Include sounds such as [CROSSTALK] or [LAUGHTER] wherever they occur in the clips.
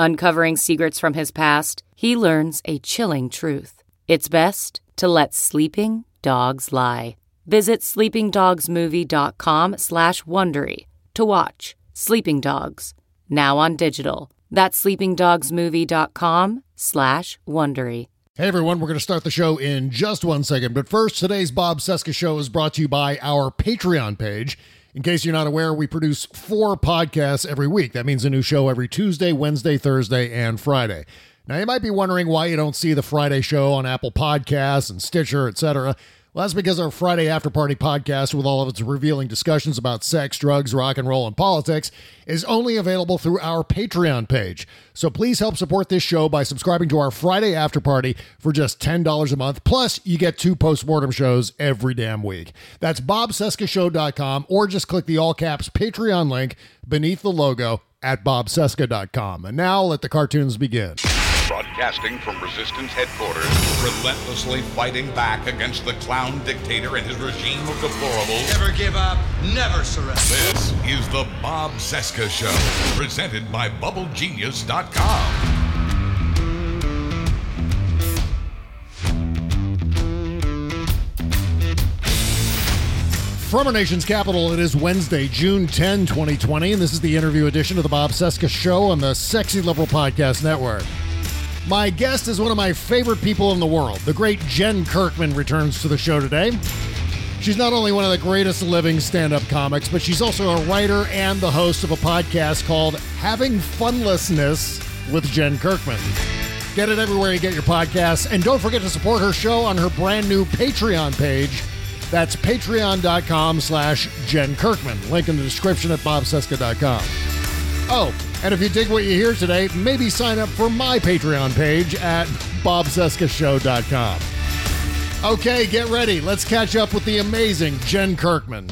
Uncovering secrets from his past, he learns a chilling truth. It's best to let sleeping dogs lie. Visit sleepingdogsmovie.com slash Wondery to watch Sleeping Dogs, now on digital. That's sleepingdogsmovie.com slash Wondery. Hey everyone, we're going to start the show in just one second. But first, today's Bob Cesca Show is brought to you by our Patreon page. In case you're not aware, we produce four podcasts every week. That means a new show every Tuesday, Wednesday, Thursday, and Friday. Now, you might be wondering why you don't see the Friday show on Apple Podcasts and Stitcher, etc. Well, that's because our Friday After Party podcast, with all of its revealing discussions about sex, drugs, rock and roll, and politics, is only available through our Patreon page. So please help support this show by subscribing to our Friday After Party for just $10 a month. Plus, you get two postmortem shows every damn week. That's bobcescashow.com or just click the all caps Patreon link beneath the logo at bobcesca.com. And now let the cartoons begin. Broadcasting from Resistance headquarters, relentlessly fighting back against the clown dictator and his regime of deplorables. Never give up, never surrender. This is the Bob Cesca Show, presented by BubbleGenius.com. From our nation's capital, it is Wednesday, June 10, 2020, and this is the interview edition of the Bob Cesca Show on the Sexy Liberal Podcast Network. My guest is one of my favorite people in the world. The great Jen Kirkman returns to the show today. She's not only one of the greatest living stand up comics, but she's also a writer and the host of a podcast called Having Funlessness with Jen Kirkman. Get it everywhere you get your podcasts, and don't forget to support her show on her brand new Patreon page. That's patreon.com slash Jen Kirkman. Link in the description at bobcesca.com. Oh, and if you dig what you hear today, maybe sign up for my Patreon page at bobcescashow.com. Okay, get ready. Let's catch up with the amazing Jen Kirkman.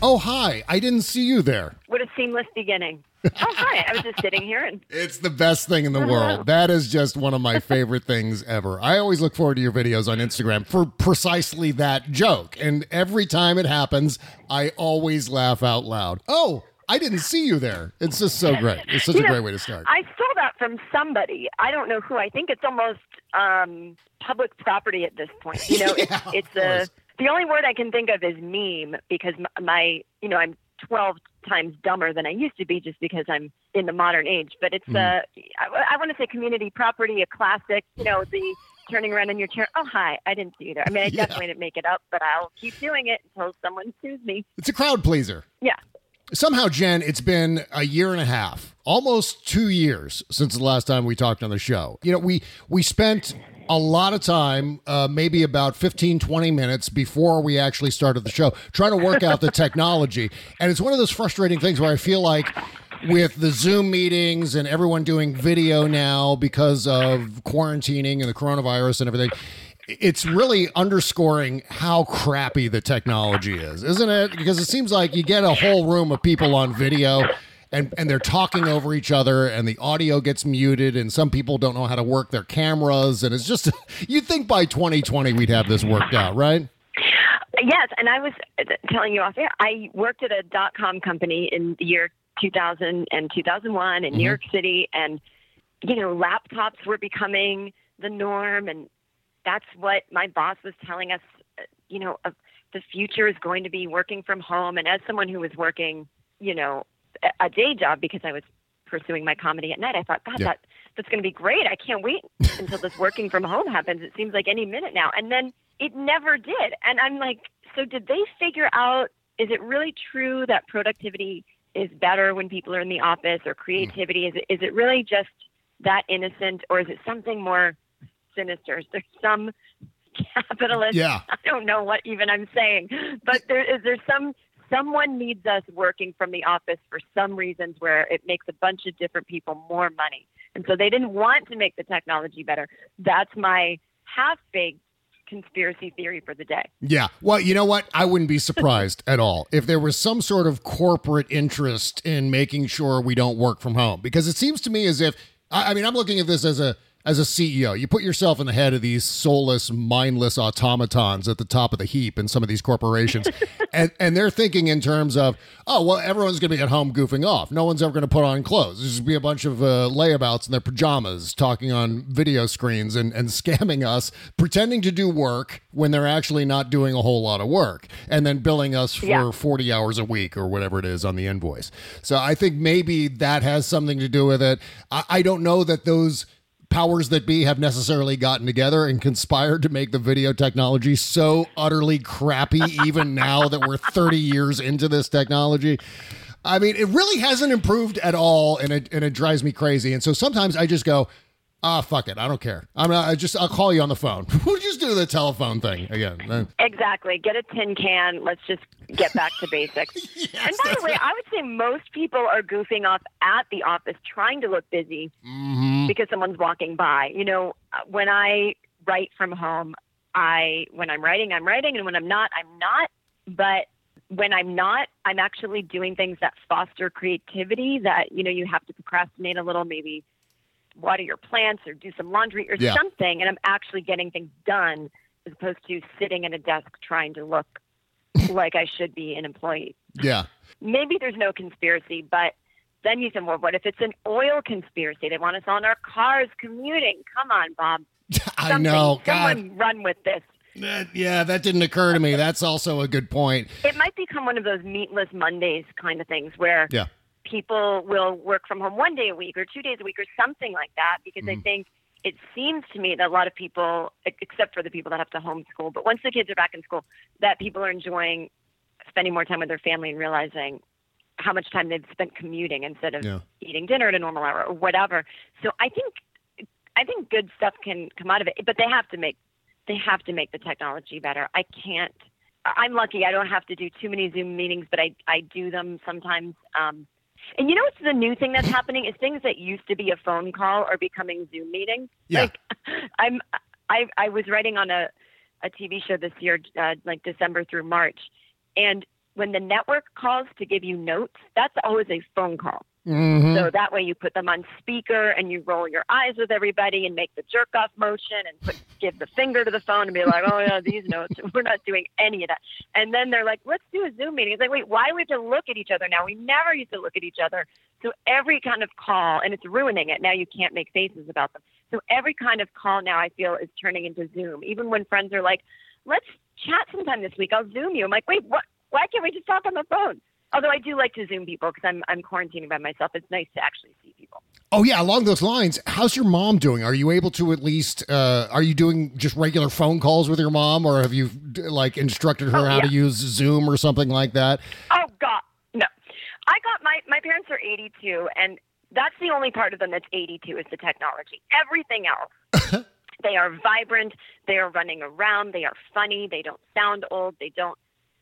Oh, hi. I didn't see you there. What a seamless beginning. Oh, hi. I was just sitting here and It's the best thing in the world. That is just one of my favorite things ever. I always look forward to your videos on Instagram for precisely that joke. And every time it happens, I always laugh out loud. Oh, I didn't see you there. It's just so great. It's such You a know, great way to start. I saw that from somebody. I don't know who. I think it's almost um, public property at this point. You know, [LAUGHS] Yeah, it's, it's a the only word I can think of is meme because m- my you know I'm 12 times dumber than I used to be just because I'm in the modern age. But it's Mm-hmm. uh, I, I want to say community property, a classic. You know, the turning around in your chair. Oh hi, I didn't see you there. I mean, I Yeah. definitely didn't make it up, but I'll keep doing it until someone sues me. It's a crowd pleaser. Yeah. Somehow, Jen, it's been a year and a half, almost two years since the last time we talked on the show. You know, we we spent a lot of time, uh, maybe about 15, 20 minutes before we actually started the show, trying to work out the [LAUGHS] technology. And it's one of those frustrating things where I feel like with the Zoom meetings and everyone doing video now because of quarantining and the coronavirus and everything, it's really underscoring how crappy the technology is, isn't it? Because it seems like you get a whole room of people on video and, and they're talking over each other and the audio gets muted and some people don't know how to work their cameras and it's just [LAUGHS] you'd think by 2020 we'd have this worked out, right? Yes, and I was uh, telling you off air. I worked at a dot com company in the year 2000 and 2001 in New York City, and you know, laptops were becoming the norm, and that's what my boss was telling us. uh, You know, of the future is going to be working from home, and as someone who was working, you know, a- day job because I was pursuing my comedy at night. I thought, God, Yeah. that that's going to be great. I can't wait until this working from home happens. It seems like any minute now. And then it never did. And I'm like, so did they figure out? Is it really true that productivity is better when people are in the office, or creativity? Mm. Is it is it really just that innocent, or is it something more sinister? Is there some capitalist? Yeah. [LAUGHS] I don't know what even I'm saying, but there is there some someone needs us working from the office for some reasons where it makes a bunch of different people more money. And so they didn't want to make the technology better. That's my half baked conspiracy theory for the day. Yeah. Well, you know what? I wouldn't be surprised at all if there was some sort of corporate interest in making sure we don't work from home because it seems to me as if I I mean, I'm looking at this as a as a CEO. You put yourself in the head of these soulless, mindless automatons at the top of the heap in some of these corporations. [LAUGHS] and and they're thinking in terms of, oh, well, everyone's going to be at home goofing off. No one's ever going to put on clothes. There's going to be a bunch of uh, layabouts in their pajamas talking on video screens and, and [LAUGHS] scamming us, pretending to do work when they're actually not doing a whole lot of work, and then billing us for Yeah. 40 hours a week or whatever it is on the invoice. So I think maybe that has something to do with it. I, I don't know that those powers that be have necessarily gotten together and conspired to make the video technology so utterly crappy, even now that we're 30 years into this technology. I mean, it really hasn't improved at all, and it and it drives me crazy. And so sometimes I just go, ah, fuck it, I don't care. I'm not, I just I'll call you on the phone. [LAUGHS] we'll just do the telephone thing again. Exactly. Get a tin can. Let's just get back to basics. [LAUGHS] and by the way, I would say most people are goofing off at the office trying to look busy because someone's walking by. You know, when I write from home, I when I'm writing, I'm writing, and when I'm not, I'm not. But when I'm not, I'm actually doing things that foster creativity that, you know, you have to procrastinate a little, maybe water your plants or do some laundry or Yeah. something. And I'm actually getting things done as opposed to sitting at a desk trying to look [LAUGHS] like I should be an employee. yeah. Maybe there's no conspiracy, but then you say, well, what if it's an oil conspiracy? They want us on our cars commuting. Come on, Bob. [LAUGHS] I Something. know. God, Someone run with this. that- yeah, that didn't occur to me. That's also a good point. It might become one of those meatless Mondays kind of things where Yeah. People will work from home one day a week or two days a week or something like that because Mm-hmm. I think it seems to me that a lot of people, except for the people that have to homeschool, but once the kids are back in school, that people are enjoying spending more time with their family and realizing how much time they've spent commuting instead of Yeah. eating dinner at a normal hour or whatever. So I think I think good stuff can come out of it, but they have to make they have to make the technology better. I can't. I'm lucky. I don't have to do too many Zoom meetings, but I I do them sometimes. Um, and you know what's the new thing that's happening is things that used to be a phone call are becoming Zoom meetings. Yeah. Like [LAUGHS] I'm I I was writing on a a TV show this year, uh, like December through March, and when the network calls to give you notes, that's always a phone call. Mhm. So that way you put them on speaker and you roll your eyes with everybody and make the jerk off motion and put [LAUGHS] give the finger to the phone and be like, oh yeah, these notes. [LAUGHS] We're not doing any of that. And then they're like, let's do a Zoom meeting. It's like, wait, why do we have to look at each other now? We never used to look at each other. So every kind of call, and it's ruining it. Now you can't make faces about them. So every kind of call now I feel is turning into Zoom. Even when friends are like, let's chat sometime this week. I'll Zoom you. I'm like, wait, what? Why can't we just talk on the phone? Although I do like to Zoom people because I'm I'm quarantining by myself. It's nice to actually see people. Oh yeah, along those lines, how's your mom doing? Are you able to at least uh are you doing just regular phone calls with your mom or have you like instructed her Oh, how to use Zoom or something like that? Oh God, no! I got my my parents are 82, and that's the only part of them that's 82 is the technology. Everything else, [LAUGHS] they are vibrant. They are running around. They are funny. They don't sound old. They don't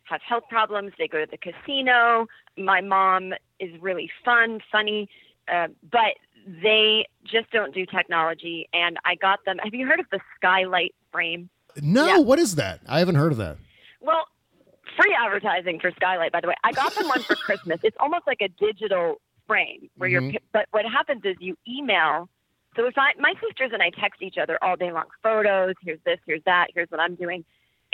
have health problems. They go to the casino. My mom is really fun, funny, uh, but they just don't do technology. And I got them. Have you heard of the skylight frame? No, Yeah. what is that? I haven't heard of that. Well, free advertising for Skylight, by the way. I got them one for Christmas. It's almost like a digital frame where Mhm. you're. But what happens is you email. So if I, my sisters and I text each other all day long, photos. Here's this. Here's that. Here's what I'm doing.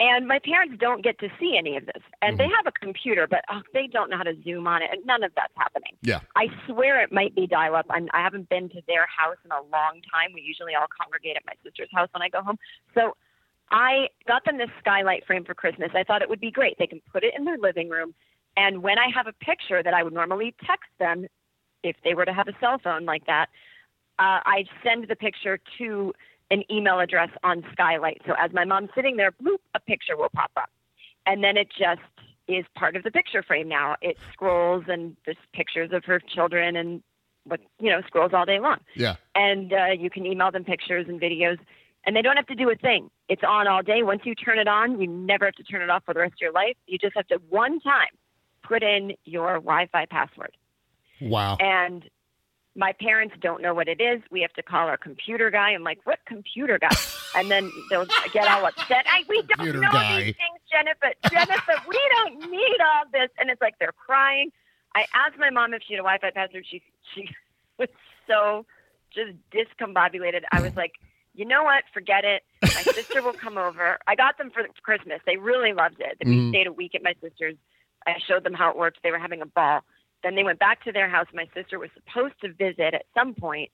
And my parents don't get to see any of this. And they have a computer, but oh, they don't know how to zoom on it. And none of that's happening. Yeah. I swear it might be dial up. I haven't been to their house in a long time. We usually all congregate at my sister's house when I go home. So I got them this skylight frame for Christmas. I thought it would be great. They can put it in their living room. And when I have a picture that I would normally text them, if they were to have a cell phone like that, uh, I send the picture to an email address on Skylight. So as my mom's sitting there, bloop, a picture will pop up. And then it just is part of the picture frame now. It scrolls and there's pictures of her children and what, you know, scrolls all day long. Yeah. And uh, you can email them pictures and videos and they don't have to do a thing. It's on all day. Once you turn it on, you never have to turn it off for the rest of your life. You just have to one time put in your Wi-Fi password. Wow. And my parents don't know what it is. We have to call our computer guy. I'm like, what computer guy? [LAUGHS] And then they'll get all upset. I, we don't Computer know guy. these things, Jennifer. Jennifer, we don't need all this. And it's like they're crying. I asked my mom if she had a Wi-Fi password. She she [LAUGHS] was so just discombobulated. I was like, you know what? Forget it. My [LAUGHS] sister will come over. I got them for Christmas. They really loved it. They Mhm. stayed a week at my sister's. I showed them how it worked. They were having a ball. Then they went back to their house. My sister was supposed to visit at some point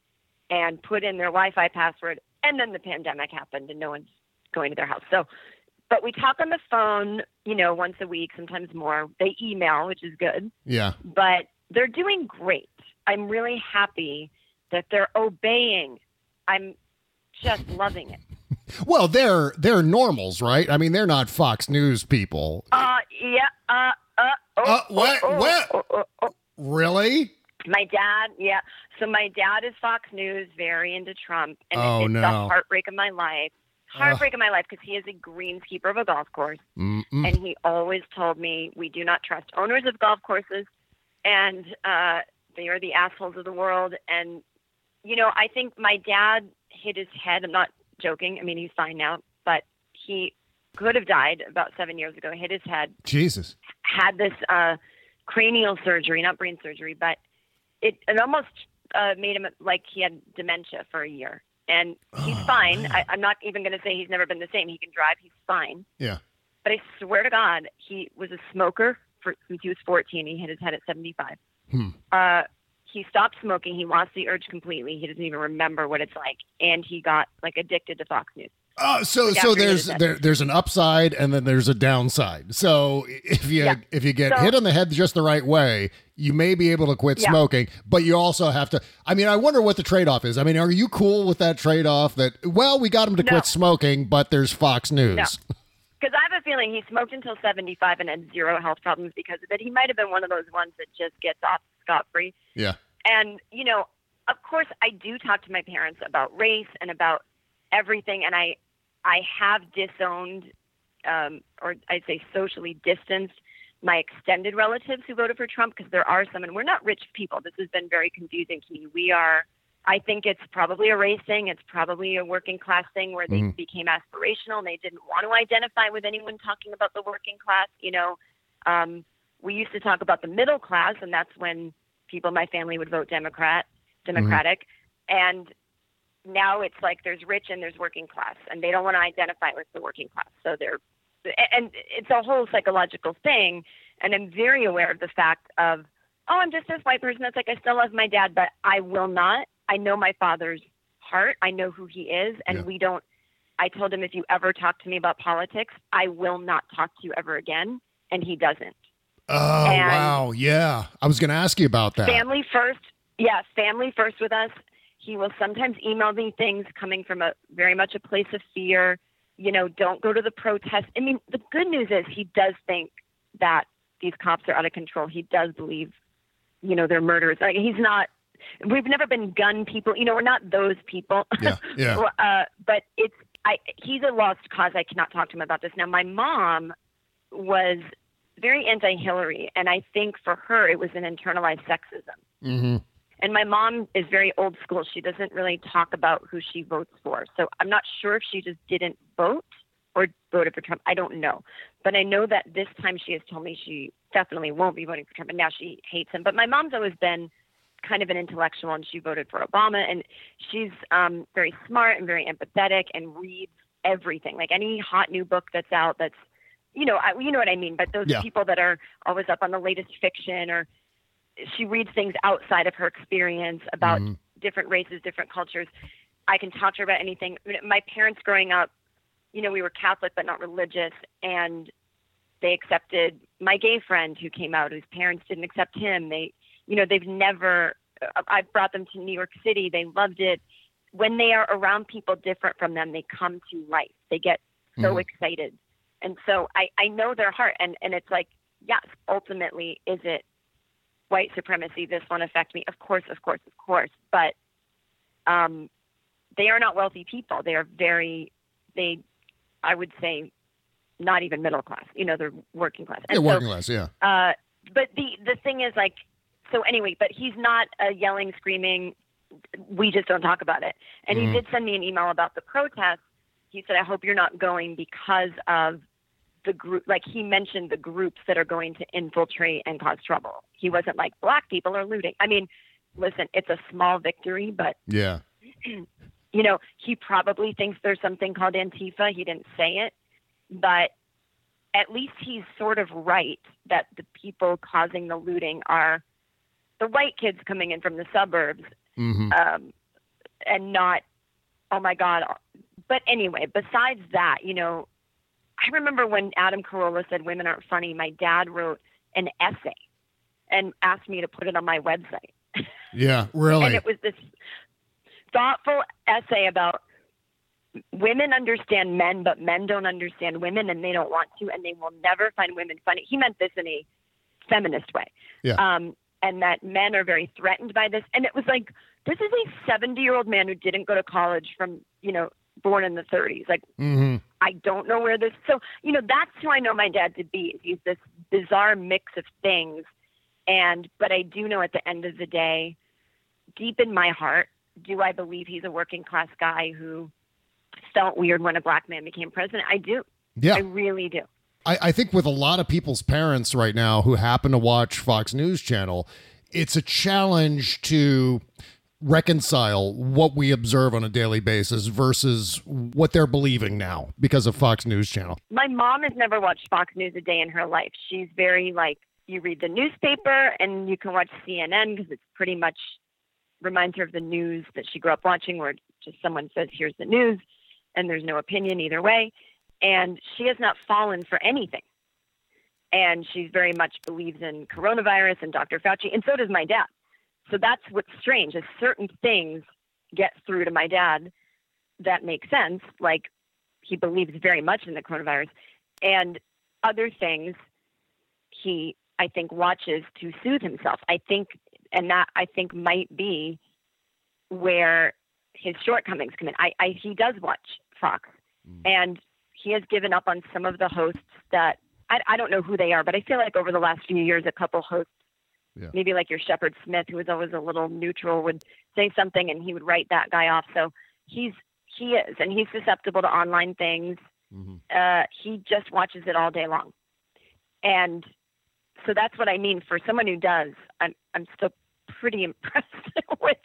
and put in their Wi-Fi password. And then the pandemic happened, and no one's going to their house. So, but we talk on the phone, you know, once a week, sometimes more. They email, which is good Yeah. but they're doing great. I'm really happy that they're obeying. I'm just loving it. [LAUGHS] Well, they're they're normals, right? I mean, they're not Fox News people. Uh, yeah, uh, uh, oh, Uh, what- oh, oh, what? oh, oh, oh. Really? My dad, yeah. So my dad is Fox News, very into Trump, and Oh, it's the no. heartbreak of my life. Heartbreak of my life because he is a greenskeeper of a golf course. Mm-mm. and he always told me we do not trust owners of golf courses and uh they are the assholes of the world and you know i think my dad hit his head i'm not joking i mean he's fine now but he could have died about seven years ago hit his head Jesus. had this uh cranial surgery not brain surgery but it it almost uh made him like he had dementia for a year and he's Oh, fine man. I, i'm not even going to say he's never been the same he can drive he's fine Yeah. but I swear to God, he was a smoker for, since he was 14. He hit his head at 75. Hmm. Uh, he stopped smoking. He lost the urge completely. He doesn't even remember what it's like, and he got like addicted to Fox News. Oh, so Like so there's there, there's an upside and then there's a downside. So if you Yeah. if you get So- hit on the head just the right way, you may be able to quit Yeah. smoking, but you also have to. I mean, I wonder what the trade off is. I mean, are you cool with that trade off? That well, we got him to No. quit smoking, but there's Fox News. No. Because I have a feeling he smoked until 75 and had zero health problems because of it. He might have been one of those ones that just gets off scot free. Yeah. And, you know, of course, I do talk to my parents about race and about everything. And I, I have disowned, um, or I'd say socially distanced my extended relatives who voted for Trump because there are some, and we're not rich people. This has been very confusing to me. We are, I think it's probably a race thing. It's probably a working class thing where they Mhm. became aspirational and they didn't want to identify with anyone talking about the working class. You know, um, we used to talk about the middle class, and that's when people in my family would vote Democrat, Democratic, and now it's like there's rich and there's working class, and they don't want to identify with the working class, so they're and it's a whole psychological thing. And I'm very aware of the fact of, oh, I'm just this white person. That's like I still love my dad, but I will not. I know my father's heart. I know who he is, and Yeah. we don't. I told him if you ever talk to me about politics, I will not talk to you ever again, and he doesn't. Oh And- wow, yeah. I was going to ask you about that. Family first. Yeah, family first with us. He will sometimes email me things coming from a very much a place of fear. You know, don't go to the protest. I mean, the good news is he does think that these cops are out of control. He does believe, you know, they're murderers. Like he's not. We've never been gun people. You know, we're not those people. Yeah, yeah. [LAUGHS] uh, but it's. I. He's a lost cause. I cannot talk to him about this now. My mom was very anti-Hillary, and I think for her it was an internalized sexism. hmm And my mom is very old school. She doesn't really talk about who she votes for. So I'm not sure if she just didn't vote or voted for Trump. I don't know. But I know that this time she has told me she definitely won't be voting for Trump. And now she hates him. But my mom's always been kind of an intellectual and she voted for Obama. And she's um, very smart and very empathetic and reads everything. Like any hot new book that's out that's, you know, I, you know what I mean. But those Yeah. people that are always up on the latest fiction or she reads things outside of her experience about Mhm. different races, different cultures. I can talk to her about anything. I mean, My parents growing up, you know, we were Catholic but not religious, and they accepted my gay friend who came out, whose parents didn't accept him. They, you know, they've never uh, I've brought them to New York City. They loved it. When they are around people different from them, they come to life. They get so Mhm. excited. And so I, I know their heart. And, and it's like, yes, ultimately, is it white supremacy? This won't affect me. Of course, of course, of course. But um, they are not wealthy people. They are very, they, I would say, not even middle class. You know, they're working class. Yeah, And so, working class. Yeah. uh, but the the thing is, like, so anyway, but he's not uh, yelling, screaming. We just don't talk about it. And Mhm. he did send me an email about the protest. He said, "I hope you're not going because of the group." Like he mentioned the groups that are going to infiltrate and cause trouble. He wasn't like black people are looting. I mean, listen, it's a small victory, but Yeah. [CLEARS THROAT] you know, he probably thinks there's something called Antifa. He didn't say it, but at least he's sort of right that the people causing the looting are the white kids coming in from the suburbs hmm um, and not, oh my God. But anyway, besides that, you know, I remember when Adam Carolla said women aren't funny, my dad wrote an essay and asked me to put it on my website. Yeah. Really. And it was this thoughtful essay about women understand men, but men don't understand women and they don't want to, and they will never find women funny. He meant this in a feminist way. Yeah. Um, and that men are very threatened by this. And it was like, this is a 70 year old man who didn't go to college from, you know, born in the 30s. Like, hmm I don't know where this. So, you know, that's who I know my dad to be. He's this bizarre mix of things. And, but I do know at the end of the day, deep in my heart, do I believe he's a working class guy who felt weird when a black man became president? I do. Yeah. I really do. I, I think with a lot of people's parents right now who happen to watch Fox News Channel, it's a challenge to reconcile what we observe on a daily basis versus what they're believing now because of Fox News Channel. My mom has never watched Fox News a day in her life. She's very like, you read the newspaper and you can watch CNN because it's pretty much reminds her of the news that she grew up watching, where just someone says, here's the news, and there's no opinion either way. And she has not fallen for anything. And she very much believes in coronavirus and Dr. Fauci, and so does my dad. So that's what's strange is certain things get through to my dad that make sense, like he believes very much in the coronavirus, and other things he I think watches to soothe himself. I think, and that I think might be where his shortcomings come in. I, I he does watch Fox, mm. and he has given up on some of the hosts that I, I don't know who they are, but I feel like over the last few years, a couple hosts, Yeah. maybe like your Shepard Smith, who was always a little neutral, would say something and he would write that guy off. So he's he is, and he's susceptible to online things. Uh, he just watches it all day long, and so that's what I mean. For someone who does, I'm I'm still pretty [LAUGHS] impressed with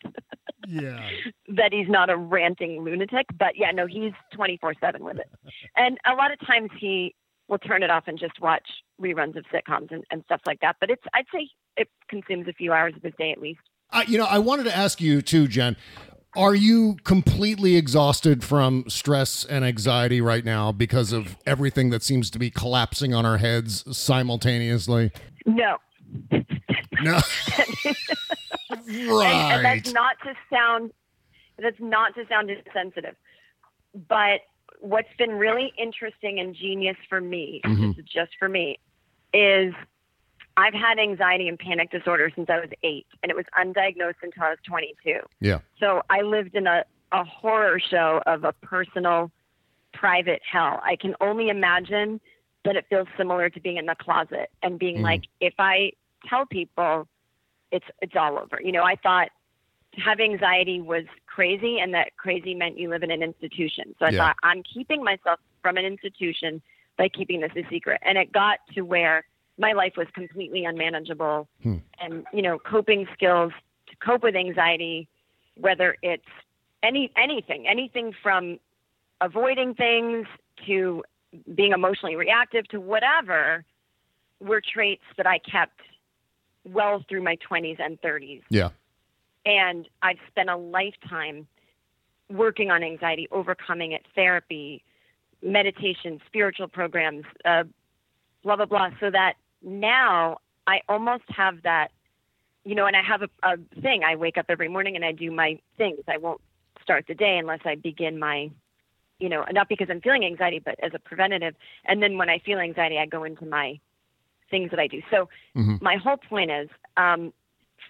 Yeah. that he's not a ranting lunatic. But yeah, no, he's 24 7 with it. And a lot of times he will turn it off and just watch reruns of sitcoms and, and stuff like that. But it's, I'd say it consumes a few hours of his day at least. I, you know, I wanted to ask you too, Jen. Are you completely exhausted from stress and anxiety right now because of everything that seems to be collapsing on our heads simultaneously? No. No. [LAUGHS] [LAUGHS] And, right. and that's not to sound that's not to sound insensitive. But what's been really interesting and genius for me, Mhm. this is just for me, is I've had anxiety and panic disorder since I was eight, and it was undiagnosed until I was 22. yeah. So I lived in a, a horror show of a personal, private hell. I can only imagine that it feels similar to being in the closet and being Mhm. like, if I tell people, it's it's all over. You know, I thought having anxiety was crazy, and that crazy meant you live in an institution. So I Yeah. thought I'm keeping myself from an institution by keeping this a secret, and it got to where my life was completely unmanageable, Hmm. and you know, coping skills to cope with anxiety, whether it's any anything, anything from avoiding things to being emotionally reactive to whatever, were traits that I kept well through my 20s and 30s. Yeah. And I've spent a lifetime working on anxiety, overcoming it, therapy, meditation, spiritual programs, uh, blah, blah, blah. So that now I almost have that you know, and I have a, a thing. I wake up every morning and I do my things. I won't start the day unless I begin my, you know, not because I'm feeling anxiety, but as a preventative. And then when I feel anxiety, I go into my things that I do. So Mm-hmm. my whole point is, um,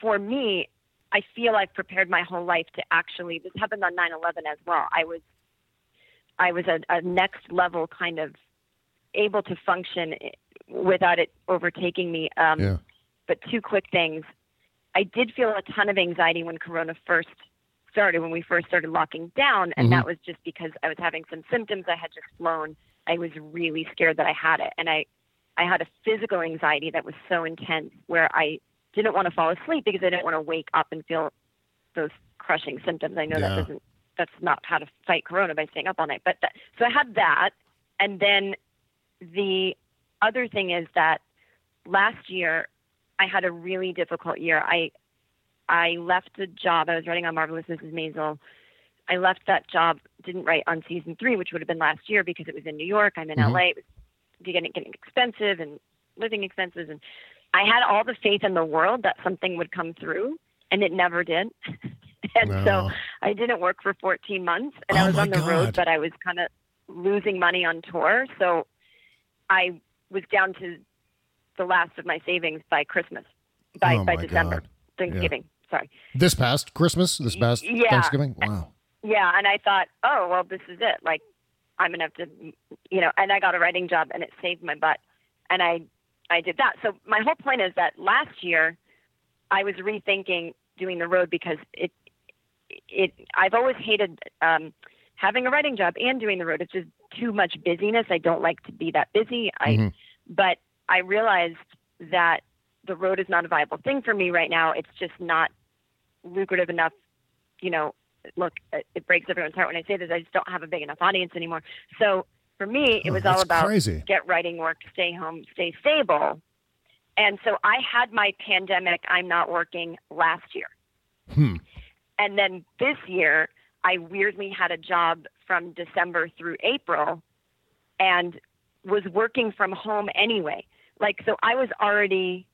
for me, I feel I've prepared my whole life to actually. This happened on 9/11 as well. I was, I was a, a next level kind of able to function without it overtaking me. Um, Yeah. But two quick things. I did feel a ton of anxiety when Corona first started, when we first started locking down, and that was just because I was having some symptoms. I had just flown. I was really scared that I had it, and I, I had a physical anxiety that was so intense where I didn't want to fall asleep because I didn't want to wake up and feel those crushing symptoms. I know Yeah. that doesn't. That's not how to fight Corona by staying up all night. But that, so I had that, and then the other thing is that last year I had a really difficult year. I I left a job. I was writing on Marvelous Mrs. Maisel. I left that job, didn't write on season three, which would have been last year because it was in New York. I'm in Mhm. LA. It was getting getting expensive and living expenses, and I had all the faith in the world that something would come through, and it never did. [LAUGHS] and No. so I didn't work for 14 months, and Oh I was on the God. road, but I was kind of losing money on tour. So I was down to the last of my savings by Christmas, by Oh by December, God. Thanksgiving. Sorry. This past Christmas, this past Yeah. Thanksgiving. Wow. Yeah, and I thought, oh well, this is it. Like, I'm gonna have to, you know. And I got a writing job, and it saved my butt. And I, I did that. So my whole point is that last year, I was rethinking doing the road because it, it. I've always hated um, having a writing job and doing the road. It's just too much busyness. I don't like to be that busy. I, Mhm. but I realized that the road is not a viable thing for me right now. It's just not lucrative enough. You know, look, it breaks everyone's heart when I say this. I just don't have a big enough audience anymore. So for me, it Oh, was all about crazy. get writing work, stay home, stay stable. And so I had my pandemic, I'm not working last year. Hmm. And then this year, I weirdly had a job from December through April and was working from home anyway. Like, so I was already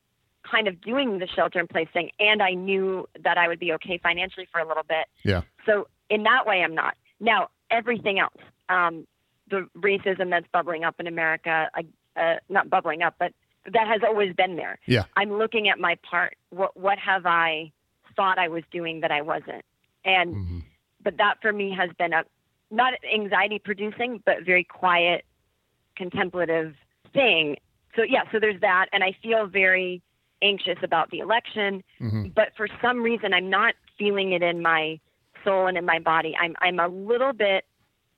kind of doing the shelter in place thing, and I knew that I would be okay financially for a little bit. Yeah. So, in that way, I'm not. Now, everything else, um, the racism that's bubbling up in America, I, uh, not bubbling up, but that has always been there. Yeah. I'm looking at my part. What what have I thought I was doing that I wasn't? And Mhm. but that for me has been a not anxiety producing, but very quiet, contemplative thing. So yeah, so there's that, and I feel very anxious about the election. Mhm. But for some reason, I'm not feeling it in my soul and in my body. I'm I'm a little bit,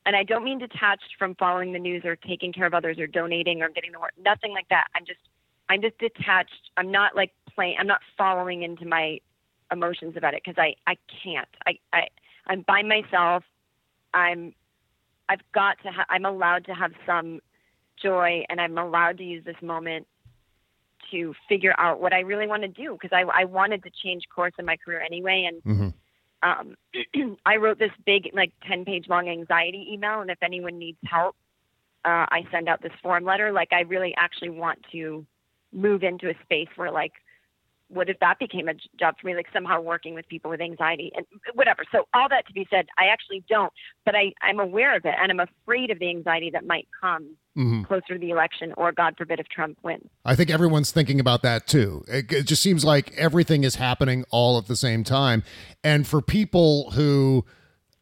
and I don't mean detached from following the news or taking care of others or donating or getting the work. Nothing like that. I'm just I'm just detached. I'm not like playing. I'm not following into my emotions about it because I I can't. I I I'm by myself. I'm I've got to. Ha- I'm allowed to have some joy, and I'm allowed to use this moment to figure out what I really want to do because I I wanted to change course in my career anyway, and Mhm. um, [CLEARS THROAT] I wrote this big, like 10 page long anxiety email. And if anyone needs help, uh, I send out this form letter. Like, I really actually want to move into a space where, like, what if that became a job for me? Like, somehow working with people with anxiety and whatever. So, all that to be said, I actually don't, but I, I'm aware of it and I'm afraid of the anxiety that might come Mhm. closer to the election or, God forbid, if Trump wins. I think everyone's thinking about that too. It, it just seems like everything is happening all at the same time. And for people who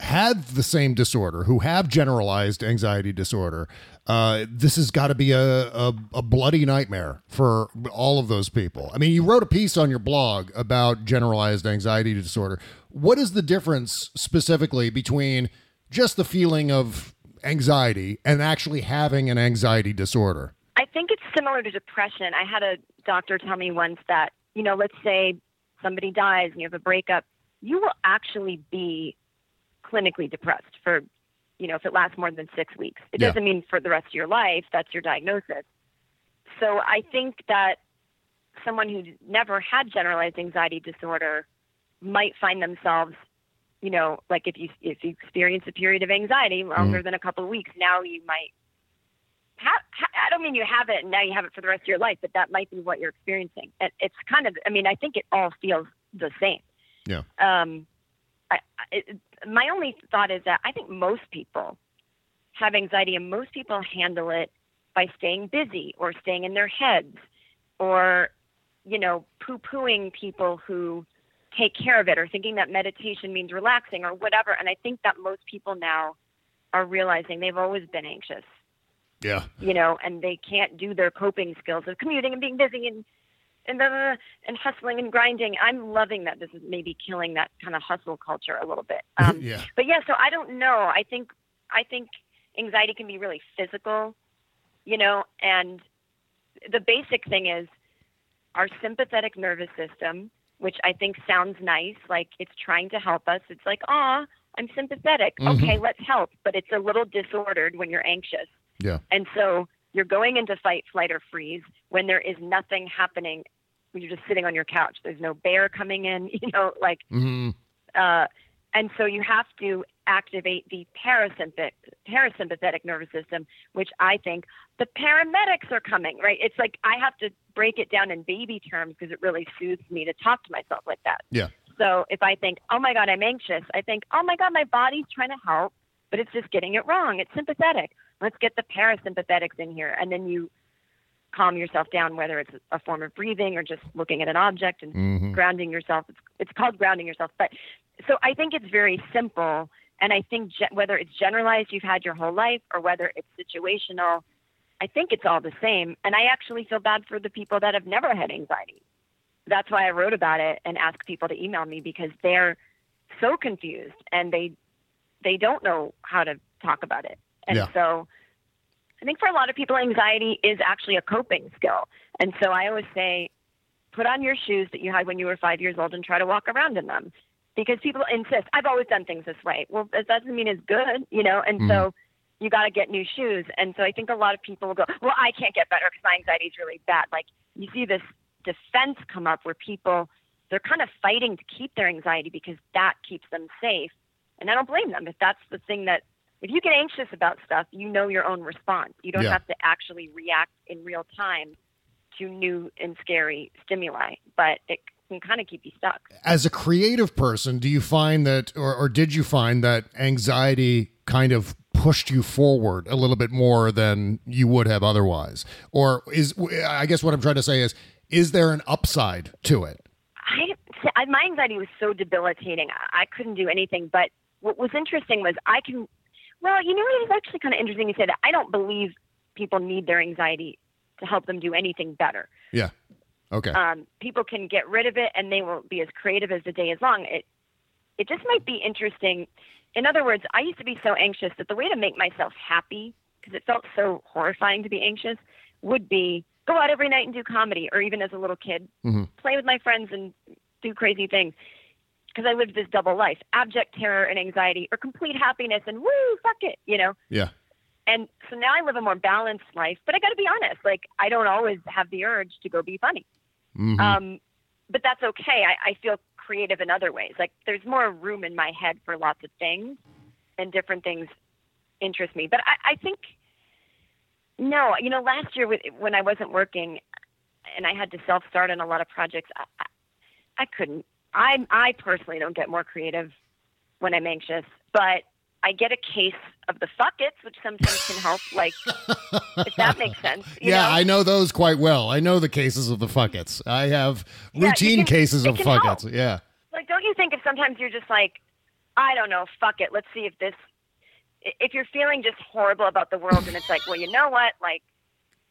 had the same disorder, who have generalized anxiety disorder, uh, this has got to be a, a, a bloody nightmare for all of those people. I mean, you wrote a piece on your blog about generalized anxiety disorder. What is the difference specifically between just the feeling of anxiety and actually having an anxiety disorder? I think it's similar to depression. I had a doctor tell me once that, you know, let's say somebody dies and you have a breakup, you will actually be clinically depressed for, you know, if it lasts more than six weeks. It Yeah. doesn't mean for the rest of your life, that's your diagnosis. So I think that someone who never had generalized anxiety disorder might find themselves you know, like if you if you experience a period of anxiety longer than a couple of weeks, now you might I don't mean you have it and now you have it for the rest of your life, but that might be what you're experiencing. And it's kind of, I mean, I think it all feels the same. Yeah. Um, I, I, it, my only thought is that I think most people have anxiety and most people handle it by staying busy or staying in their heads or, you know, poo pooing people who take care of it or thinking that meditation means relaxing or whatever. And I think that most people now are realizing they've always been anxious Yeah. you know, and they can't do their coping skills of commuting and being busy and and uh, and hustling and grinding. I'm loving that this is maybe killing that kind of hustle culture a little bit. [LAUGHS] Um, Yeah. But yeah, so I don't know. I think I think anxiety can be really physical, you know, and the basic thing is our sympathetic nervous system, which I think sounds nice, like it's trying to help us. It's like, ah, I'm sympathetic. Okay, let's help. But it's a little disordered when you're anxious. Yeah. And so you're going into fight, flight, or freeze when there is nothing happening. When you're just sitting on your couch. There's no bear coming in, [LAUGHS] you know, like, hmm uh, and so you have to activate the parasympathetic, parasympathetic nervous system, which I think the paramedics are coming, right? It's like I have to break it down in baby terms because it really soothes me to talk to myself like that. Yeah. So if I think, oh my God, I'm anxious, I think, oh my God, my body's trying to help, but it's just getting it wrong. It's sympathetic. Let's get the parasympathetics in here. And then you calm yourself down, whether it's a form of breathing or just looking at an object and Mhm. grounding yourself. It's, it's called grounding yourself. But so I think it's very simple. And I think ge- whether it's generalized you've had your whole life or whether it's situational, I think it's all the same. And I actually feel bad for the people that have never had anxiety. That's why I wrote about it and asked people to email me because they're so confused and they they don't know how to talk about it. And Yeah. so I think for a lot of people anxiety is actually a coping skill. And so I always say put on your shoes that you had when you were 5 years old and try to walk around in them. Because people insist, I've always done things this way. Well, that doesn't mean it's good, you know? And so mm-hmm. you got to get new shoes. And so I think a lot of people will go, well, I can't get better because my anxiety is really bad. Like you see this defense come up where people, they're kind of fighting to keep their anxiety because that keeps them safe. And I don't blame them if that's the thing that, if you get anxious about stuff, you know your own response. You don't Yeah. have to actually react in real time to new and scary stimuli, but it can kind of keep you stuck. As a creative person, do you find that, or, or did you find that anxiety kind of pushed you forward a little bit more than you would have otherwise? Or is, I guess what I'm trying to say is, is there an upside to it? I, I my anxiety was so debilitating. I, I couldn't do anything. But what was interesting was I can. Well, you know what? It's actually kind of interesting you say that. I don't believe people need their anxiety to help them do anything better. Yeah. Okay. Um, people can get rid of it, and they will be as creative as the day is long. It it just might be interesting. In other words, I used to be so anxious that the way to make myself happy, because it felt so horrifying to be anxious, would be go out every night and do comedy, or even as a little kid, Mhm. play with my friends and do crazy things. Because I lived this double life: abject terror and anxiety, or complete happiness and woo, fuck it, you know. yeah. And so now I live a more balanced life, but I got to be honest, like I don't always have the urge to go be funny. Mhm. Um, but that's okay. I, I feel creative in other ways. Like there's more room in my head for lots of things, and different things interest me. But I, I think no, you know, last year with- when I wasn't working, and I had to self start on a lot of projects, I, I, I couldn't. I I personally don't get more creative when I'm anxious, but I get a case of the fuckets, which sometimes can help. Like if that makes [LAUGHS] sense. you yeah, know? I know those quite well. I know the cases of the fuckets. I have Yeah, routine can- cases of fuckets. help. Yeah. like don't you think if sometimes you're just like i don't know fuck it let's see if this if you're feeling just horrible about the world and it's like well you know what like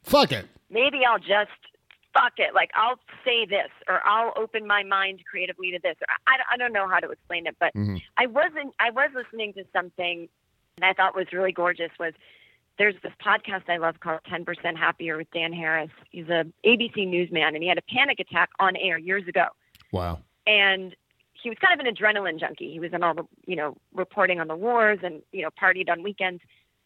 Fuck it. maybe i'll just fuck it like i'll say this or i'll open my mind creatively to this or i, I don't know how to explain it but Mhm. i wasn't i was listening to something that i thought was really gorgeous was there's this podcast I love called 10% Happier with Dan Harris. He's a ABC newsman and he had a panic attack on air years ago Wow. and he was kind of an adrenaline junkie. He was in all the, you know, reporting on the wars and, you know, partied on weekends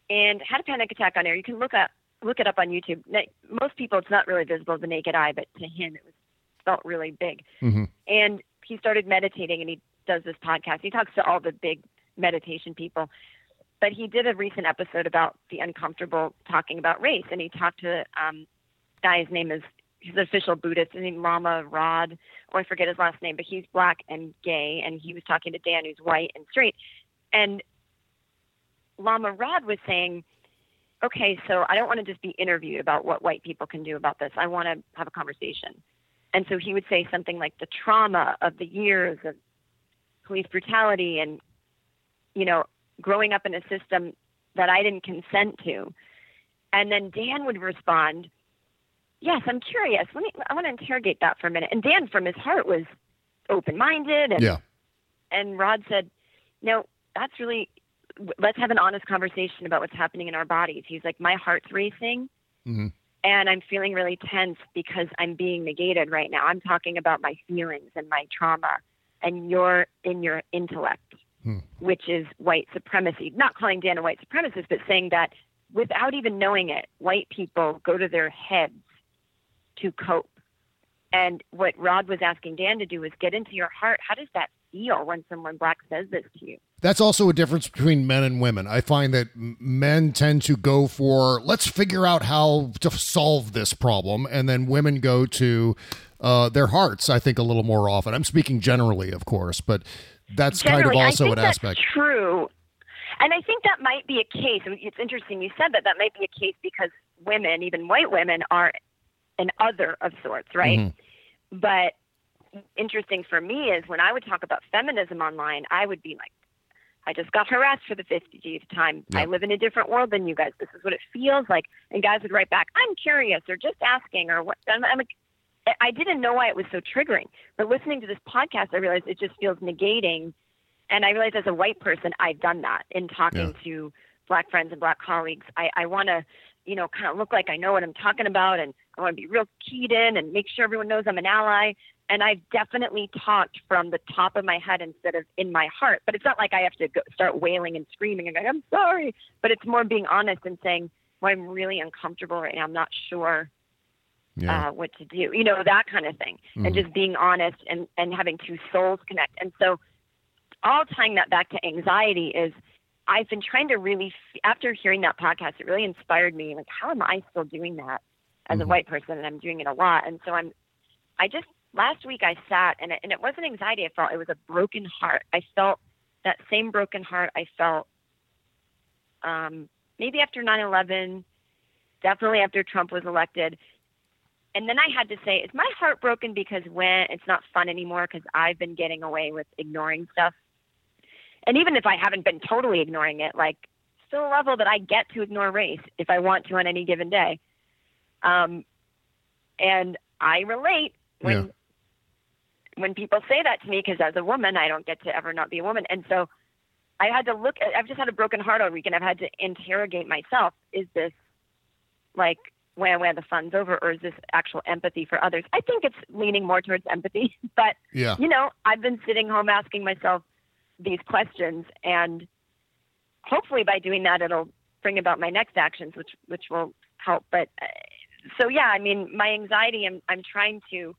and had a panic attack on air. You can look up, look it up on YouTube. Most people, it's not really visible to the naked eye, but to him, it was felt really big. Mhm. And he started meditating and he does this podcast. He talks to all the big meditation people. but he did a recent episode about the uncomfortable talking about race, and he talked to um, guy's name is his official Buddhist, his name Lama Rod, or I forget his last name, but he's black and gay, and he was talking to Dan, who's white and straight, and Lama Rod was saying, okay, so I don't want to just be interviewed about what white people can do about this. I want to have a conversation. And so he would say something like the trauma of the years of police brutality and, you know, growing up in a system that I didn't consent to. And then Dan would respond, Yes, I'm curious. Let me I want to interrogate that for a minute. And Dan from his heart was open minded and Yeah. and Rod said, No, that's really let's have an honest conversation about what's happening in our bodies. He's like, My heart's racing Mhm. and I'm feeling really tense because I'm being negated right now. I'm talking about my feelings and my trauma, and you're in your intellect, Hmm. which is white supremacy. Not calling Dan a white supremacist, but saying that without even knowing it, white people go to their heads to cope. And what Rod was asking Dan to do was get into your heart. How does that feel when someone black says this to you? That's also a difference between men and women. I find that men tend to go for let's figure out how to solve this problem, and then women go to uh, their hearts. I think a little more often. I'm speaking generally, of course, but that's kind of also an that's aspect. True. And I think that might be a case. It's interesting you said that. That might be a case because women, even white women, are an other of sorts, right? Mm-hmm. But interesting for me is when I would talk about feminism online, I would be like, I just got harassed for the 50th time. I live in a different world than you guys. This is what it feels like. And guys would write back, I'm curious or just asking or what. I'm, I'm like, I didn't know why it was so triggering. But listening to this podcast, I realized it just feels negating. And I realized as a white person, I've done that in talking to black friends and black colleagues. I, I want to, you know, kind of look like I know what I'm talking about and I want to be real keyed in and make sure everyone knows I'm an ally. And I've definitely talked from the top of my head instead of in my heart. But it's not like I have to go, start wailing and screaming and going, I'm sorry. But it's more being honest and saying, well, I'm really uncomfortable right now. I'm not sure Yeah. uh, what to do, you know, that kind of thing, and just being honest and, and having two souls connect. And so, all tying that back to anxiety is I've been trying to really, after hearing that podcast, it really inspired me. Like, how am I still doing that as a white person? And I'm doing it a lot. And so, I'm, I just, last week I sat and it, and it wasn't anxiety I felt, it was a broken heart. I felt that same broken heart I felt um, maybe after 9 11, definitely after Trump was elected and then I had to say, is my heart broken because when it's not fun anymore because I've been getting away with ignoring stuff? And even if I haven't been totally ignoring it, like still a level that I get to ignore race if I want to on any given day. Um, and I relate when Yeah. When people say that to me because as a woman, I don't get to ever not be a woman, and so I had to look. I've just had a broken heart all week, and I've had to interrogate myself: Is this like when when the fun's over, or is this actual empathy for others? I think it's leaning more towards empathy, [LAUGHS] but Yeah. you know, I've been sitting home asking myself these questions, and hopefully by doing that, it'll bring about my next actions, which which will help. But uh, so yeah, I mean, my anxiety, I'm I'm trying to.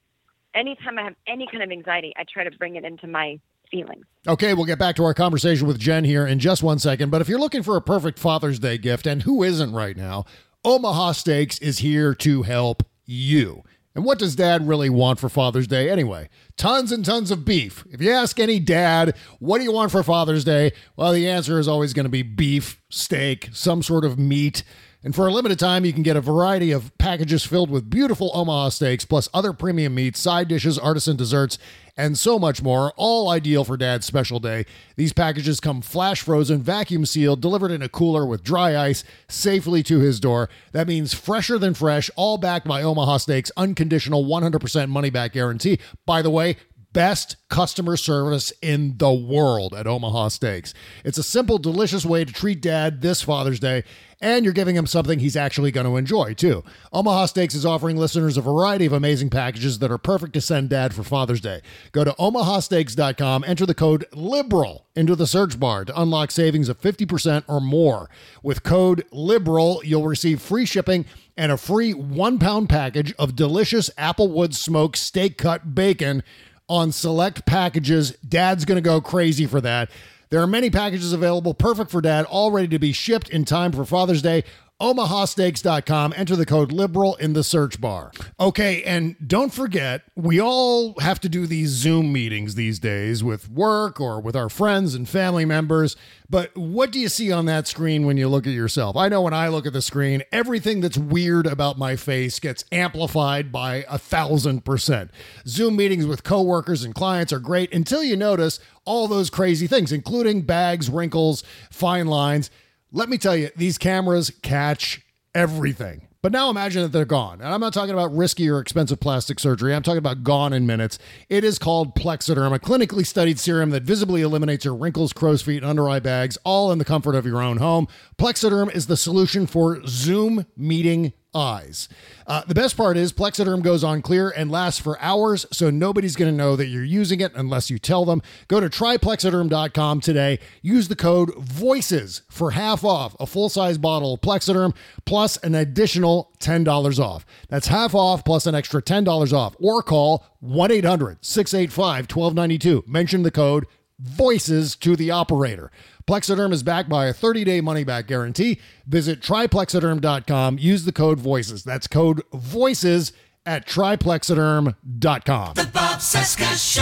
Anytime I have any kind of anxiety, I try to bring it into my feelings. Okay, we'll get back to our conversation with Jen here in just one second. But if you're looking for a perfect Father's Day gift, and who isn't right now, Omaha Steaks is here to help you. And what does dad really want for Father's Day anyway? Tons and tons of beef. If you ask any dad, what do you want for Father's Day? Well, the answer is always going to be beef, steak, some sort of meat. And for a limited time, you can get a variety of packages filled with beautiful Omaha steaks, plus other premium meats, side dishes, artisan desserts, and so much more, all ideal for dad's special day. These packages come flash frozen, vacuum sealed, delivered in a cooler with dry ice safely to his door. That means fresher than fresh, all backed by Omaha Steaks' unconditional 100% money back guarantee. By the way, best customer service in the world at Omaha Steaks. It's a simple, delicious way to treat dad this Father's Day, and you're giving him something he's actually going to enjoy, too. Omaha Steaks is offering listeners a variety of amazing packages that are perfect to send dad for Father's Day. Go to omahasteaks.com, enter the code LIBERAL into the search bar to unlock savings of 50% or more. With code LIBERAL, you'll receive free shipping and a free one pound package of delicious Applewood smoked steak cut bacon on select packages. Dad's going to go crazy for that. There are many packages available, perfect for dad, all ready to be shipped in time for Father's Day omahasteaks.com. Enter the code liberal in the search bar. Okay, and don't forget, we all have to do these Zoom meetings these days with work or with our friends and family members. But what do you see on that screen when you look at yourself? I know when I look at the screen, everything that's weird about my face gets amplified by a thousand percent. Zoom meetings with coworkers and clients are great until you notice all those crazy things, including bags, wrinkles, fine lines. Let me tell you, these cameras catch everything. But now imagine that they're gone. And I'm not talking about risky or expensive plastic surgery. I'm talking about gone in minutes. It is called Plexaderm, a clinically studied serum that visibly eliminates your wrinkles, crow's feet, and under eye bags, all in the comfort of your own home. Plexaderm is the solution for Zoom meeting eyes. Uh, the best part is Plexaderm goes on clear and lasts for hours, so nobody's going to know that you're using it unless you tell them. Go to tryplexaderm.com today. Use the code VOICES for half off a full size bottle of Plexaderm plus an additional $10 off. That's half off plus an extra $10 off. Or call 1 800 685 1292. Mention the code VOICES to the operator. Plexaderm is backed by a 30-day money-back guarantee. Visit tryplexaderm.com. Use the code VOICES. That's code VOICES at tryplexaderm.com. The Bob Cesca Show.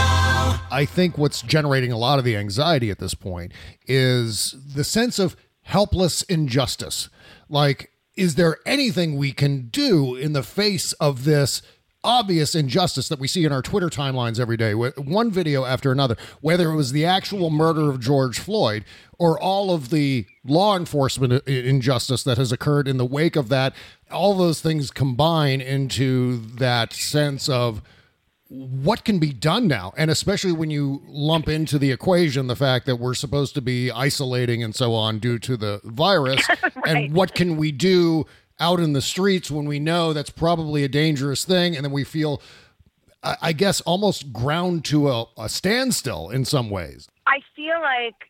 I think what's generating a lot of the anxiety at this point is the sense of helpless injustice. Like, is there anything we can do in the face of this obvious injustice that we see in our Twitter timelines every day, with one video after another, whether it was the actual murder of George Floyd or all of the law enforcement injustice that has occurred in the wake of that, all those things combine into that sense of what can be done now and especially when you lump into the equation the fact that we're supposed to be isolating and so on due to the virus [LAUGHS] right. and what can we do out in the streets when we know that's probably a dangerous thing and then we feel i guess almost ground to a, a standstill in some ways I feel like,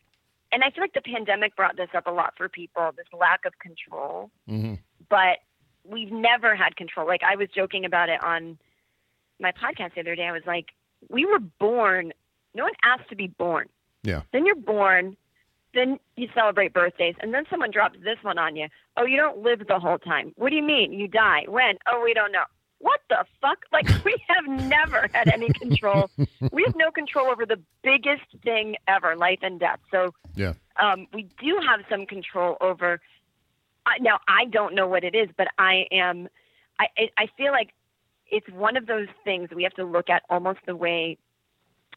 and I feel like the pandemic brought this up a lot for people this lack of control. mm-hmm. But we've never had control. Like, I was joking about it on my podcast the other day. I was like, we were born, no one asked to be born. yeah Then you're born, then you celebrate birthdays, and then someone drops this one on you. Oh, you don't live the whole time. What do you mean? You die. When? Oh, we don't know. What the fuck? [LAUGHS] Like, we have never had any control. [LAUGHS] we have no control over the biggest thing ever, life and death. So, yeah um, we do have some control over. I now, I don't know what it is, but I am. I I I feel like it's one of those things we have to look at almost the way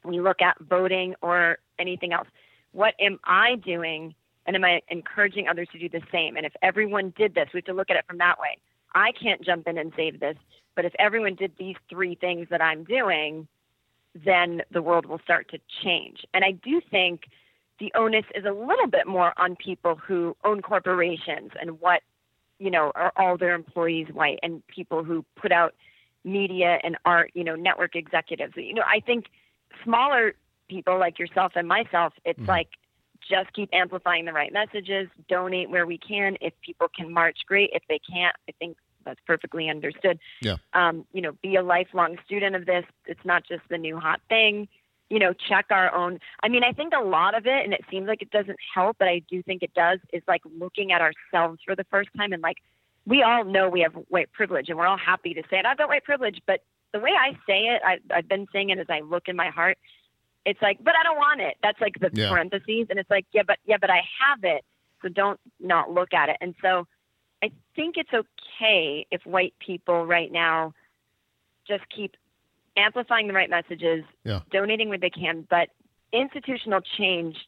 we look at voting or anything else. What am I doing, and am I encouraging others to do the same? And if everyone did this, we have to look at it from that way. I can't jump in and save this, but if everyone did these three things that I'm doing, then the world will start to change. And I do think the onus is a little bit more on people who own corporations and what, you know, are all their employees white and people who put out media and art, you know, network executives. You know, I think smaller people like yourself and myself, it's like just keep amplifying the right messages, donate where we can. If people can march, great. If they can't, I think that's perfectly understood. Yeah. Um, you know, be a lifelong student of this. It's not just the new hot thing. You know, check our own. I mean, I think a lot of it, and it seems like it doesn't help, but I do think it does, is like looking at ourselves for the first time and like, we all know we have white privilege and we're all happy to say it. I've got white privilege, but the way I say it, I, I've been saying it as I look in my heart. It's like, but I don't want it. That's like the Yeah. parentheses, and it's like, yeah, but yeah, but I have it. So don't not look at it. And so, I think it's okay if white people right now just keep amplifying the right messages, Yeah. donating where they can, but institutional change